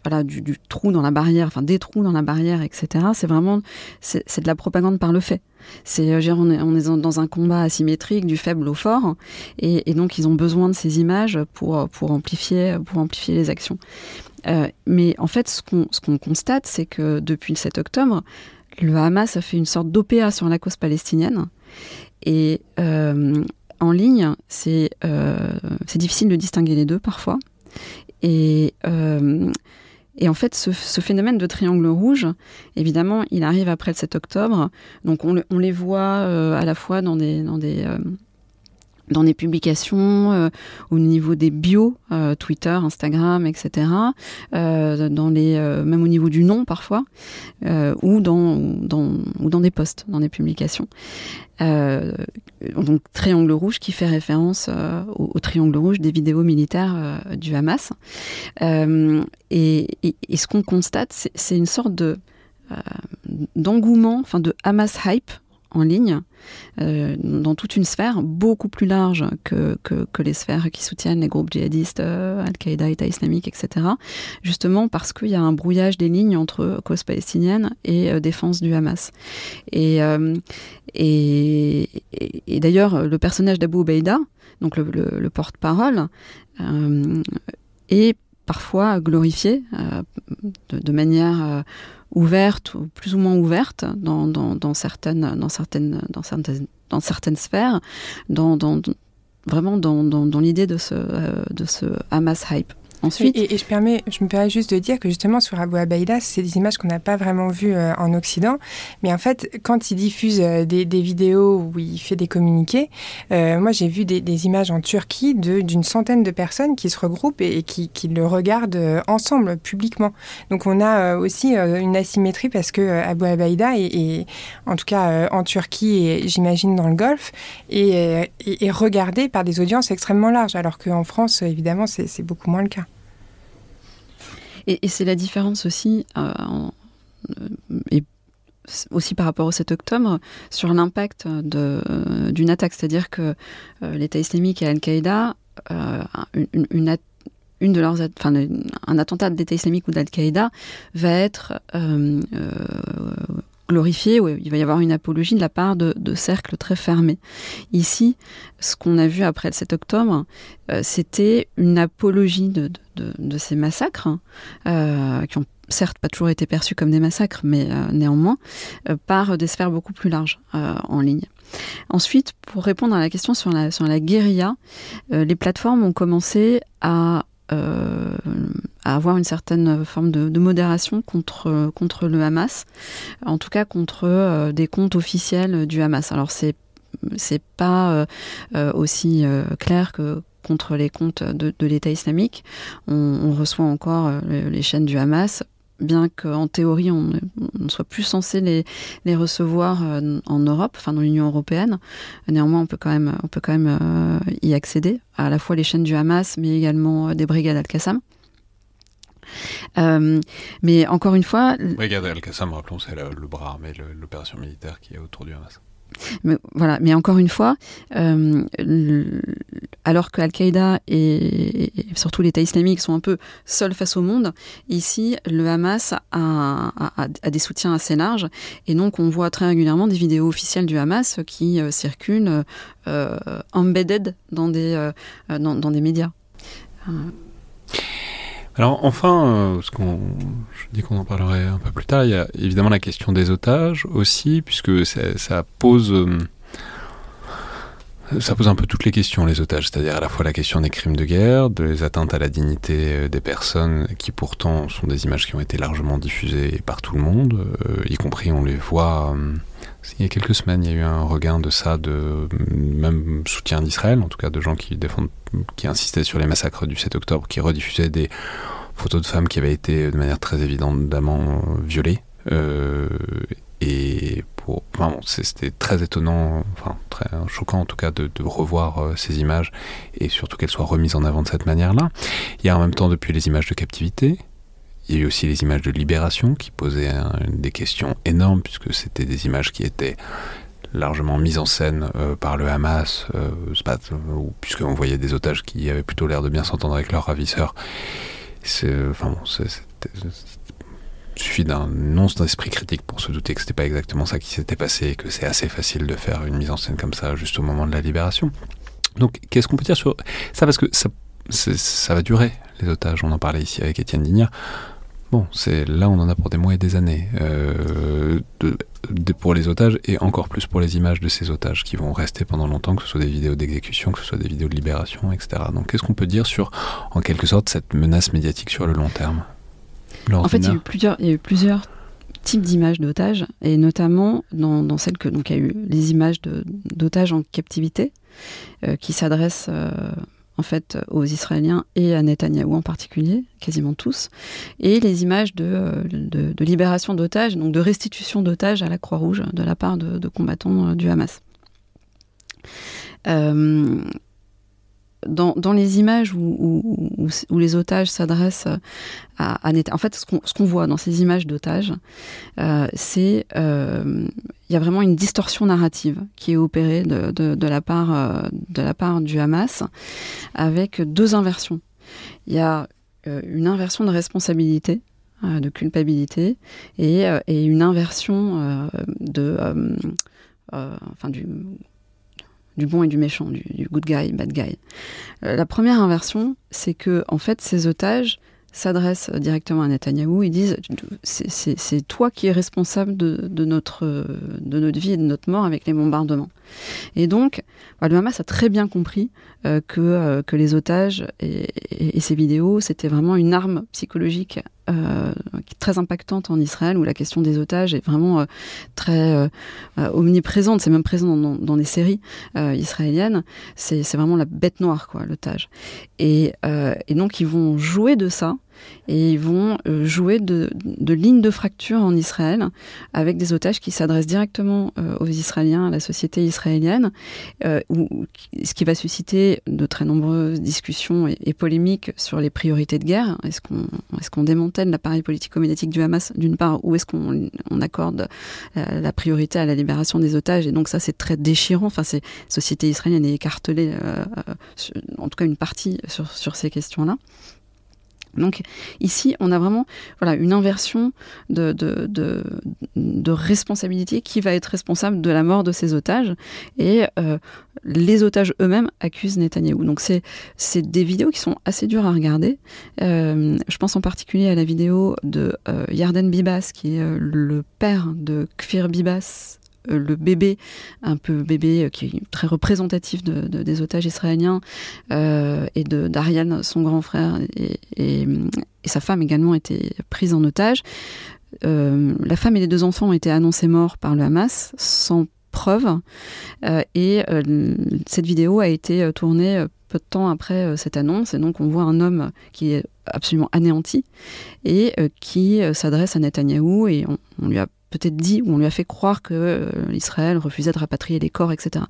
voilà, du, trou dans la barrière, enfin des trous dans la barrière, etc. C'est vraiment, c'est de la propagande par le fait. C'est, euh, on on est dans un combat asymétrique du faible au fort, et, donc ils ont besoin de ces images pour, pour, amplifier, pour amplifier les actions. Euh, mais en fait, ce qu'on constate, c'est que depuis le 7 octobre, le Hamas a fait une sorte d'OPA sur la cause palestinienne. Et euh, en ligne, c'est difficile de distinguer les deux parfois. Et, euh, en fait, ce, phénomène de triangle rouge, évidemment, il arrive après le 7 octobre. Donc on, les voit euh, à la fois dans des, euh, dans des publications, euh, au niveau des bios, euh, Twitter, Instagram, etc., euh, dans les, même au niveau du nom parfois, ou, dans, dans, ou dans des posts, dans des publications. donc triangle rouge qui fait référence au, triangle rouge des vidéos militaires du Hamas. Et, et, ce qu'on constate, c'est une sorte de d'engouement, enfin de Hamas hype en ligne dans toute une sphère beaucoup plus large que, que, les sphères qui soutiennent les groupes djihadistes, Al-Qaïda, État islamique, etc. Justement parce qu'il y a un brouillage des lignes entre cause palestinienne et défense du Hamas. Et, et, et, d'ailleurs, le personnage d'Abu Ubaïda, donc le, porte-parole, est parfois glorifié de, manière ouverte ou plus ou moins ouverte dans, dans, certaines, dans, certaines, dans, certaines, dans certaines sphères, dans, vraiment dans, l'idée de ce, euh, de ce Hamas hype. Et, je, me permets juste de dire que justement sur Abu Abaïda, c'est des images qu'on n'a pas vraiment vues euh, en Occident. Mais en fait, quand il diffuse euh, des, vidéos où il fait des communiqués, euh, moi j'ai vu des, images en Turquie d'une centaine de personnes qui se regroupent et, qui, le regardent ensemble, publiquement. Donc on a aussi une asymétrie parce que Abu Abaïda est, en tout cas en Turquie et j'imagine dans le Golfe, est regardé par des audiences extrêmement larges, alors qu'en France, évidemment, c'est beaucoup moins le cas. Et, c'est la différence aussi, euh, et aussi par rapport au 7 octobre, sur l'impact d'une attaque. C'est-à-dire que euh, l'État islamique et Al-Qaïda, euh, une, de leurs, enfin, un attentat d'État islamique ou d'Al-Qaïda va être glorifié, où il va y avoir une apologie de la part de, cercles très fermés. Ici, ce qu'on a vu après le 7 octobre, euh, c'était une apologie de, ces massacres, euh, qui ont certes pas toujours été perçus comme des massacres, mais euh, néanmoins, par des sphères beaucoup plus larges en ligne. Ensuite, pour répondre à la question sur la, sur la guérilla, les plateformes ont commencé à euh, à avoir une certaine forme de, modération contre, contre le Hamas, en tout cas contre euh, des comptes officiels du Hamas. Alors c'est c'est pas euh, aussi clair que contre les comptes de, l'État islamique. On, reçoit encore les chaînes du Hamas bien qu'en théorie on ne soit plus censé les, les recevoir euh, en Europe, enfin dans l'Union européenne, néanmoins on peut quand même, on peut quand même euh, y accéder, à la fois les chaînes du Hamas, mais également euh, des brigades Al-Qassam. mais encore une fois... Brigade Al-Qassam, rappelons, c'est le, bras armé, l'opération militaire qui est autour du Hamas. Mais, voilà, mais encore une fois, euh, alors que Al-Qaïda et, surtout l'État islamique sont un peu seuls face au monde, ici, le Hamas a, des soutiens assez larges. Et donc, on voit très régulièrement des vidéos officielles du Hamas qui euh, circulent euh, embedded dans des, dans, dans, des médias. Alors enfin, euh, ce qu'on, je dis qu'on en parlerait un peu plus tard, il y a évidemment la question des otages aussi, puisque ça, pose, euh, ça pose un peu toutes les questions, les otages, c'est-à-dire à la fois la question des crimes de guerre, des atteintes à la dignité euh, des personnes, qui pourtant sont des images qui ont été largement diffusées par tout le monde, y compris on les voit. Il y a quelques semaines, il y a eu un regain de ça, de même soutien d'Israël, en tout cas de gens qui défendent, qui insistaient sur les massacres du 7 octobre, qui rediffusaient des photos de femmes qui avaient été de manière très évidemment violées. Euh, et pour, enfin, c'était très étonnant, enfin très choquant en tout cas de, revoir euh, ces images et surtout qu'elles soient remises en avant de cette manière-là. Il y a en même temps depuis les images de captivité, il y a eu aussi les images de libération qui posaient des questions énormes puisque c'était des images qui étaient largement mises en scène euh, par le Hamas, euh, puisqu'on voyait des otages qui avaient plutôt l'air de bien s'entendre avec leurs ravisseurs. Enfin bon, il suffit d'un non d'esprit critique pour se douter que c'était pas exactement ça qui s'était passé et que c'est assez facile de faire une mise en scène comme ça juste au moment de la libération. Donc, qu'est-ce qu'on peut dire sur ça? Parce que ça, ça va durer, les otages. On en parlait ici avec Étienne Dignard. Bon, c'est là on en a pour des mois et des années euh, de, pour les otages et encore plus pour les images de ces otages qui vont rester pendant longtemps, que ce soit des vidéos d'exécution, que ce soit des vidéos de libération, etc. Donc qu'est-ce qu'on peut dire sur, en quelque sorte, cette menace médiatique sur le long terme? En fait, il y, a eu plusieurs, il y a eu plusieurs types d'images d'otages et notamment dans, dans celles que donc il y a eu les images d'otages en captivité euh, qui s'adressent euh, en fait aux Israéliens et à Netanyahou en particulier, quasiment tous, et les images de, euh, libération d'otages, donc de restitution d'otages à la Croix-Rouge de la part de, combattants euh, du Hamas. Euh, dans, les images où, les otages s'adressent à, à, En fait, ce qu'on voit dans ces images d'otages, euh, c'est euh, il y a vraiment une distorsion narrative qui est opérée de, la, part, euh, de la part du Hamas avec deux inversions. Il y a une inversion de responsabilité de culpabilité et, et une inversion de enfin du du bon et du méchant, du, good guy, bad guy. Euh, la première inversion, c'est que en fait, ces otages s'adressent directement à Netanyahou et disent c'est toi qui es responsable de, notre, de notre vie et de notre mort avec les bombardements. Et donc, le Hamas a très bien compris euh, que, euh, que les otages et, ces vidéos, c'était vraiment une arme psychologique euh, très impactante en Israël, où la question des otages est vraiment très omniprésente. C'est même présent dans, dans des séries israéliennes. C'est vraiment la bête noire, quoi, l'otage. Et, et donc, ils vont jouer de ça et ils vont euh, jouer de, de lignes de fracture en Israël avec des otages qui s'adressent directement euh, aux Israéliens, à la société israélienne, euh, ce qui va susciter de très nombreuses discussions et, polémiques sur les priorités de guerre. Est-ce qu'on est démantèle l'appareil politico-médiatique du Hamas d'une part, ou est-ce qu'on on accorde la, priorité à la libération des otages? Et donc ça, c'est très déchirant. Enfin, la société israélienne est écartelée, en tout cas une partie sur ces questions-là. Donc ici, on a vraiment voilà, une inversion de, responsabilité qui va être responsable de la mort de ces otages. Et euh, les otages eux-mêmes accusent Netanyahou. Donc c'est des vidéos qui sont assez dures à regarder. Euh, je pense en particulier à la vidéo de euh, Yarden Bibas, qui est le père de Kfir Bibas, le bébé, un peu bébé euh, qui est très représentatif de, des otages israéliens, euh, et de d'Ariane, son grand frère, et, sa femme également été prise en otage. la femme et les deux enfants ont été annoncés morts par le Hamas sans preuve, et cette vidéo a été tournée peu de temps après cette annonce, et donc on voit un homme qui est absolument anéanti et qui s'adresse à Netanyahou et on lui a dit ou on lui a fait croire que euh, l'Israël refusait de rapatrier les corps, etc.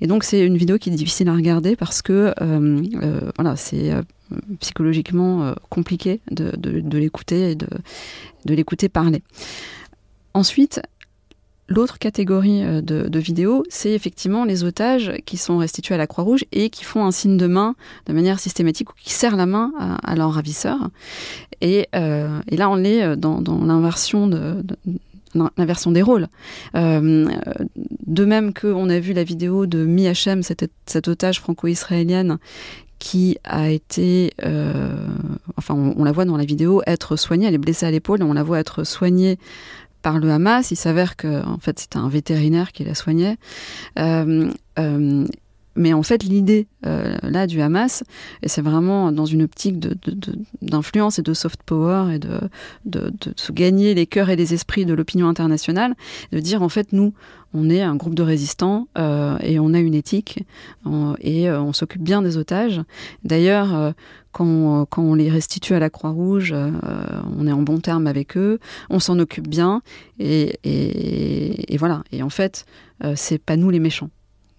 Et donc c'est une vidéo qui est difficile à regarder parce que euh, euh, voilà, c'est psychologiquement compliqué de, l'écouter et de, l'écouter parler. Ensuite, L'autre catégorie de, vidéos, c'est effectivement les otages qui sont restitués à la Croix-Rouge et qui font un signe de main de manière systématique ou qui serrent la main à, leur ravisseur. Et, là, on est dans l'inversion de, l'inversion des rôles. Euh, de même qu'on a vu la vidéo de Mi Hachem, cette, otage franco-israélienne qui a été, euh, enfin on, la voit dans la vidéo, être soignée, elle est blessée à l'épaule, on la voit être soignée par le Hamas, il s'avère que en fait c'était un vétérinaire qui la soignait. Euh, mais en fait, l'idée euh, là du Hamas, et c'est vraiment dans une optique d'influence et de soft power et de, de, gagner les cœurs et les esprits de l'opinion internationale, de dire en fait nous, on est un groupe de résistants euh, et on a une éthique et euh, on s'occupe bien des otages. D'ailleurs, quand, quand, on les restitue à la Croix-Rouge, on est en bon terme avec eux, on s'en occupe bien et, et, et, voilà. Et en fait, c'est pas nous les méchants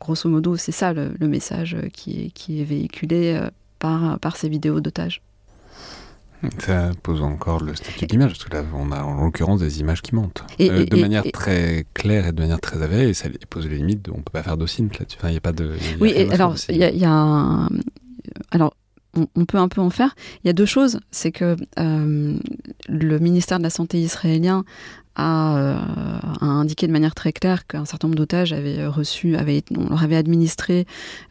grosso modo, c'est ça le, message qui est, qui est véhiculé euh, par, par ces vidéos d'otages. Ça pose encore le statut d'image, parce que là, on a en l'occurrence des images qui montent. Euh, de manière très claire et de manière très avérée, et ça pose les limites, on ne peut pas faire d'ocine là-dessus. il n'y a pas de. oui, alors, il y a, un... Alors, on, peut un peu en faire. Il y a deux choses. C'est que euh, le ministère de la Santé israélien euh, a, indiqué de manière très claire qu'un certain nombre d'otages avaient reçu, on leur avait administré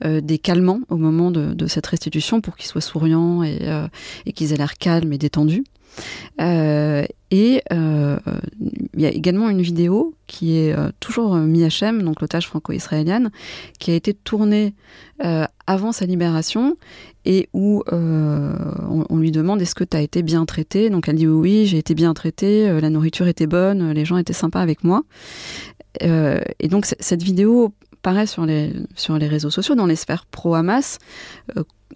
euh, des calmants au moment de, cette restitution pour qu'ils soient souriants et, et qu'ils aient l'air calmes et détendus. Euh, et euh, il y a également une vidéo qui est euh, toujours Mi-Hachem, donc l'otage franco-israélienne, qui a été tournée avant sa libération et où on, lui demande est-ce que tu as été bien traité Donc elle dit oui, j'ai été bien traité, la nourriture était bonne, les gens étaient sympas avec moi. et donc cette vidéo paraît sur les, sur les réseaux sociaux, dans les sphères pro-Hamas,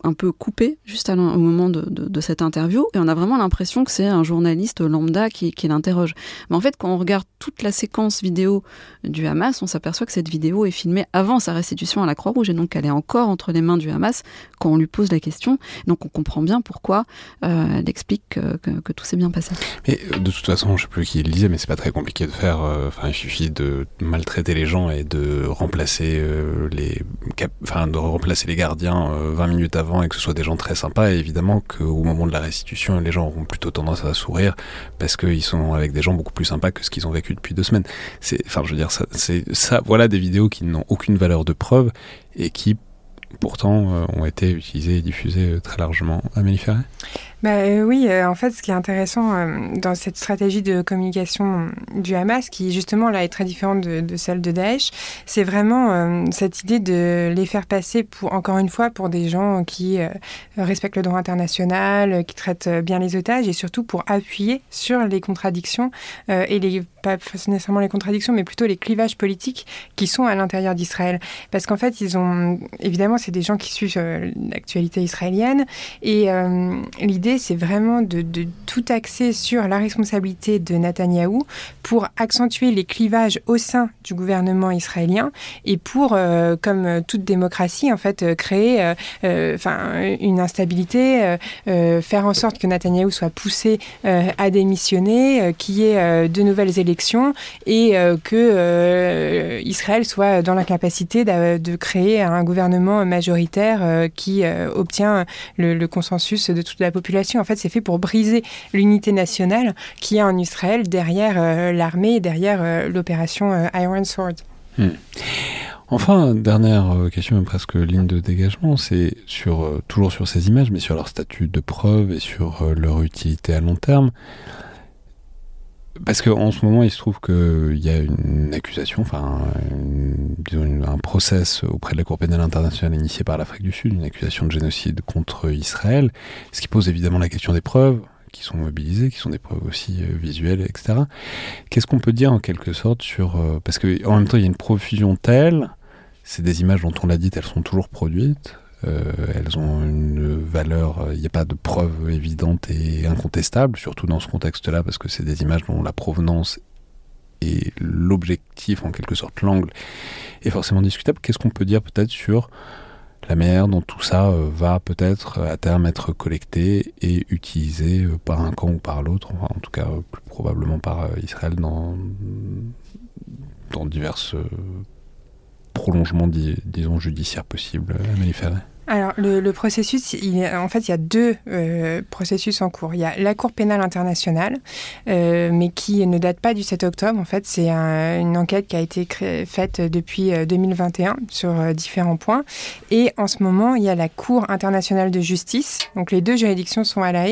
un peu coupé juste au moment de, cette interview, et on a vraiment l'impression que c'est un journaliste lambda qui, qui l'interroge. Mais en fait, quand on regarde toute la séquence vidéo du Hamas, on s'aperçoit que cette vidéo est filmée avant sa restitution à la Croix-Rouge, et donc elle est encore entre les mains du Hamas quand on lui pose la question. Donc on comprend bien pourquoi euh, elle explique que, tout s'est bien passé. Mais euh, de toute façon, je sais plus qui le disait, mais c'est pas très compliqué de faire. Euh, enfin, il suffit de maltraiter les gens et de remplacer les, enfin, de remplacer les gardiens 20 minutes avant et que ce soit des gens très sympas. Et évidemment qu'au moment de la restitution, les gens auront plutôt tendance à sourire parce qu'ils sont avec des gens beaucoup plus sympas que ce qu'ils ont vécu depuis deux semaines. Enfin, je veux ça. Voilà des vidéos qui n'ont aucune valeur de preuve et qui pourtant ont été utilisées et diffusées très largement. Amélie Ferret bah, euh, Oui, euh, en fait, ce qui est intéressant euh, dans cette stratégie de communication du Hamas, qui justement là est très différente de, celle de Daesh, c'est vraiment cette idée de les faire passer pour, encore une fois, pour des gens qui respectent le droit international, qui traitent bien les otages et surtout pour appuyer sur les contradictions et les, pas nécessairement les contradictions, mais plutôt les clivages politiques qui sont à l'intérieur d'Israël. Parce qu'en fait, ils ont, évidemment, c'est des gens qui suivent l'actualité israélienne. Et l'idée c'est vraiment de, tout axer sur la responsabilité de Netanyahou pour accentuer les clivages au sein du gouvernement israélien et pour, euh, comme toute démocratie, en fait, euh, créer euh, enfin, une instabilité, faire en sorte que Netanyahou soit poussé à démissionner, qu'il y ait de nouvelles élections et que Israël soit dans l'incapacité de, de, créer un gouvernement majoritaire qui obtient le consensus de toute la population en fait, c'est fait pour briser l'unité nationale qui est en Israël derrière euh, l'armée et derrière euh, l'opération euh, Iron Sword. Hmm. Enfin, dernière question, presque ligne de dégagement, c'est sur toujours sur ces images, mais sur leur statut de preuve et sur leur utilité à long terme. Parce qu'en ce moment, il se trouve qu'il y a une accusation, enfin, disons un process auprès de la Cour pénale internationale initié par l'Afrique du Sud, une accusation de génocide contre Israël, ce qui pose évidemment la question des preuves qui sont mobilisées, qui sont des preuves aussi euh, visuelles, etc. Qu'est-ce qu'on peut dire en quelque sorte sur... Euh, parce qu'en même temps, il y a une profusion telle, c'est des images dont on l'a dit, elles sont toujours produites, elles ont une valeur, il n'y a pas de preuve évidente et incontestable, surtout dans ce contexte-là, parce que c'est des images dont la provenance et l'objectif, en quelque sorte, l'angle, est forcément discutable. Qu'est-ce qu'on peut dire peut-être sur la manière dont tout ça euh, va peut-être à terme être collecté et utilisé euh, par un camp ou par l'autre, en tout cas plus probablement par Israël dans, divers prolongements, disons, judiciaires possibles, Amélie Ferret alors, le, processus, en fait, il y a deux euh, processus en cours. Il y a la Cour pénale internationale, euh, mais qui ne date pas du 7 octobre. En fait, c'est une enquête qui a été faite depuis 2021 euh, sur différents points. Et en ce moment, il y a la Cour internationale de justice. Donc, les deux juridictions sont à la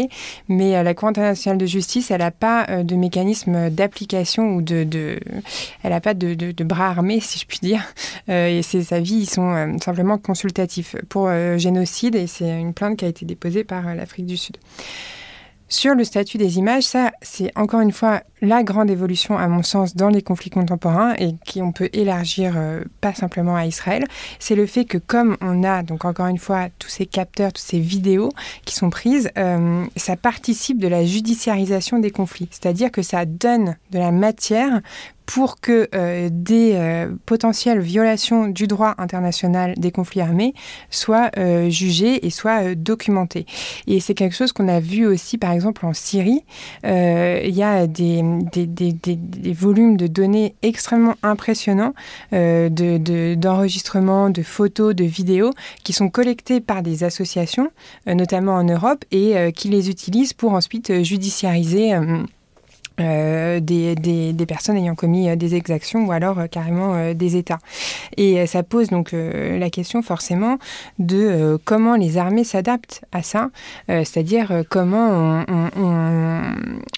mais la Cour internationale de justice, elle n'a pas de mécanisme d'application ou de, elle n'a pas de, bras armés, si je puis dire. et ses avis, ils sont simplement consultatifs pour génocide et c'est une plainte qui a été déposée par euh, l'Afrique du Sud. Sur le statut des images, ça, c'est encore une fois la grande évolution, à mon sens, dans les conflits contemporains et qui on peut élargir euh, pas simplement à Israël. C'est le fait que, comme on a, donc encore une fois, tous ces capteurs, toutes ces vidéos qui sont prises, ça participe de la judiciarisation des conflits. C'est-à-dire que ça donne de la matière pour que euh, des euh, potentielles violations du droit international des conflits armés soient euh, jugées et soient documentées. Et c'est quelque chose qu'on a vu aussi, par exemple, en Syrie. Il y a des, volumes de données extrêmement impressionnants d'enregistrements, de, de, photos, de vidéos qui sont collectés par des associations, notamment en Europe, et qui les utilisent pour ensuite judiciariser. Euh, des, des, personnes ayant commis euh, des exactions ou alors euh, carrément des États. Et ça pose donc la question forcément de comment les armées s'adaptent à ça, c'est-à-dire comment on,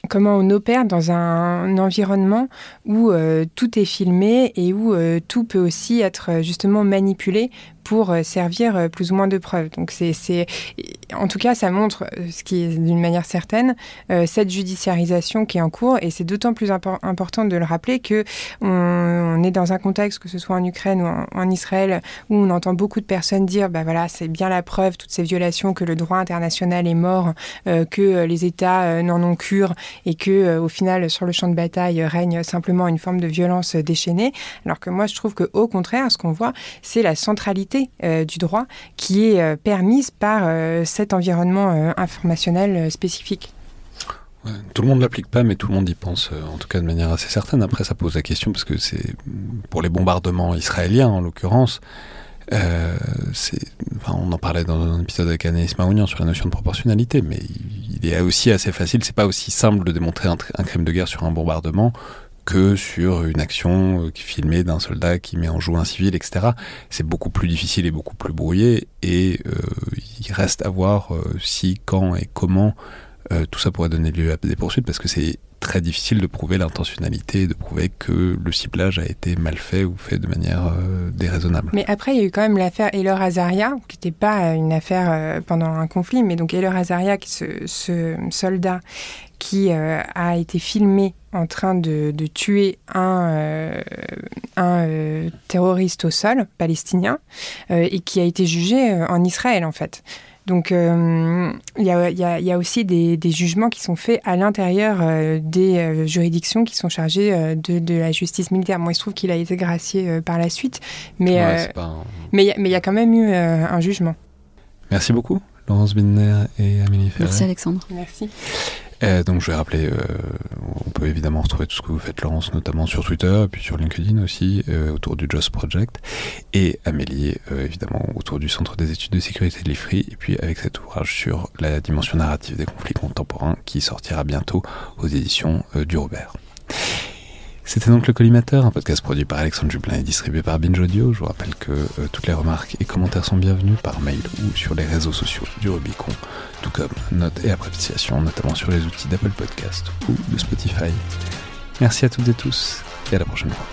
comment on opère dans un, environnement où tout est filmé et où tout peut aussi être justement manipulé pour servir plus ou moins de preuve. Donc c'est, en tout cas, ça montre ce qui est d'une manière certaine cette judiciarisation qui est en cours, et c'est d'autant plus important de le rappeler que on, est dans un contexte, que ce soit en Ukraine ou en, Israël, où on entend beaucoup de personnes dire, bah voilà, c'est bien la preuve toutes ces violations que le droit international est mort, que les États n'en ont cure et que au final sur le champ de bataille règne simplement une forme de violence déchaînée, alors que moi je trouve que au contraire, ce qu'on voit, c'est la centralité euh, du droit qui est euh, permise par euh, cet environnement informationnel spécifique. tout le monde l'applique pas, mais tout le monde y pense, en tout cas de manière assez certaine. Après, ça pose la question, parce que c'est pour les bombardements israéliens, en l'occurrence, on en parlait dans un épisode avec Anaïs Maounian sur la notion de proportionnalité, mais il est aussi assez facile, c'est pas aussi simple de démontrer un, crime de guerre sur un bombardement que sur une action euh, filmée d'un soldat qui met en joue un civil, etc. C'est beaucoup plus difficile et beaucoup plus brouillé, et euh, il reste à voir euh, si, quand et comment tout ça pourrait donner lieu à des poursuites, parce que c'est très difficile de prouver l'intentionnalité, de prouver que le ciblage a été mal fait ou fait de manière déraisonnable. Mais après, il y a eu quand même l'affaire Heller Azaria, qui n'était pas une affaire pendant un conflit, mais donc Heller Azaria, ce soldat qui a été filmé en train de, tuer un, euh, un euh, terroriste au sol palestinien euh, et qui a été jugé en Israël en fait. Donc il y, y, a aussi des, des, jugements qui sont faits à l'intérieur des juridictions qui sont chargées de, de, la justice militaire. Moi, il se trouve qu'il a été gracié par la suite, mais mais il y a quand même eu un jugement. Merci beaucoup, Laurence Binder et Amélie Ferret. Merci Alexandre. Merci. Euh, donc je vais rappeler, euh, on peut évidemment retrouver tout ce que vous faites Laurence, notamment sur Twitter, puis sur LinkedIn aussi, euh, autour du Just Project, et Amélie, évidemment, autour du Centre des études de sécurité de l'IFRI, et puis avec cet ouvrage sur la dimension narrative des conflits contemporains qui sortira bientôt aux éditions du Robert. C'était donc le Collimateur, un podcast produit par Alexandre Jublin et distribué par Binge Audio. Je vous rappelle que euh, toutes les remarques et commentaires sont bienvenus par mail ou sur les réseaux sociaux du Rubicon, tout comme notes et appréciations, notamment sur les outils d'Apple Podcast ou de Spotify. Merci à toutes et tous et à la prochaine fois.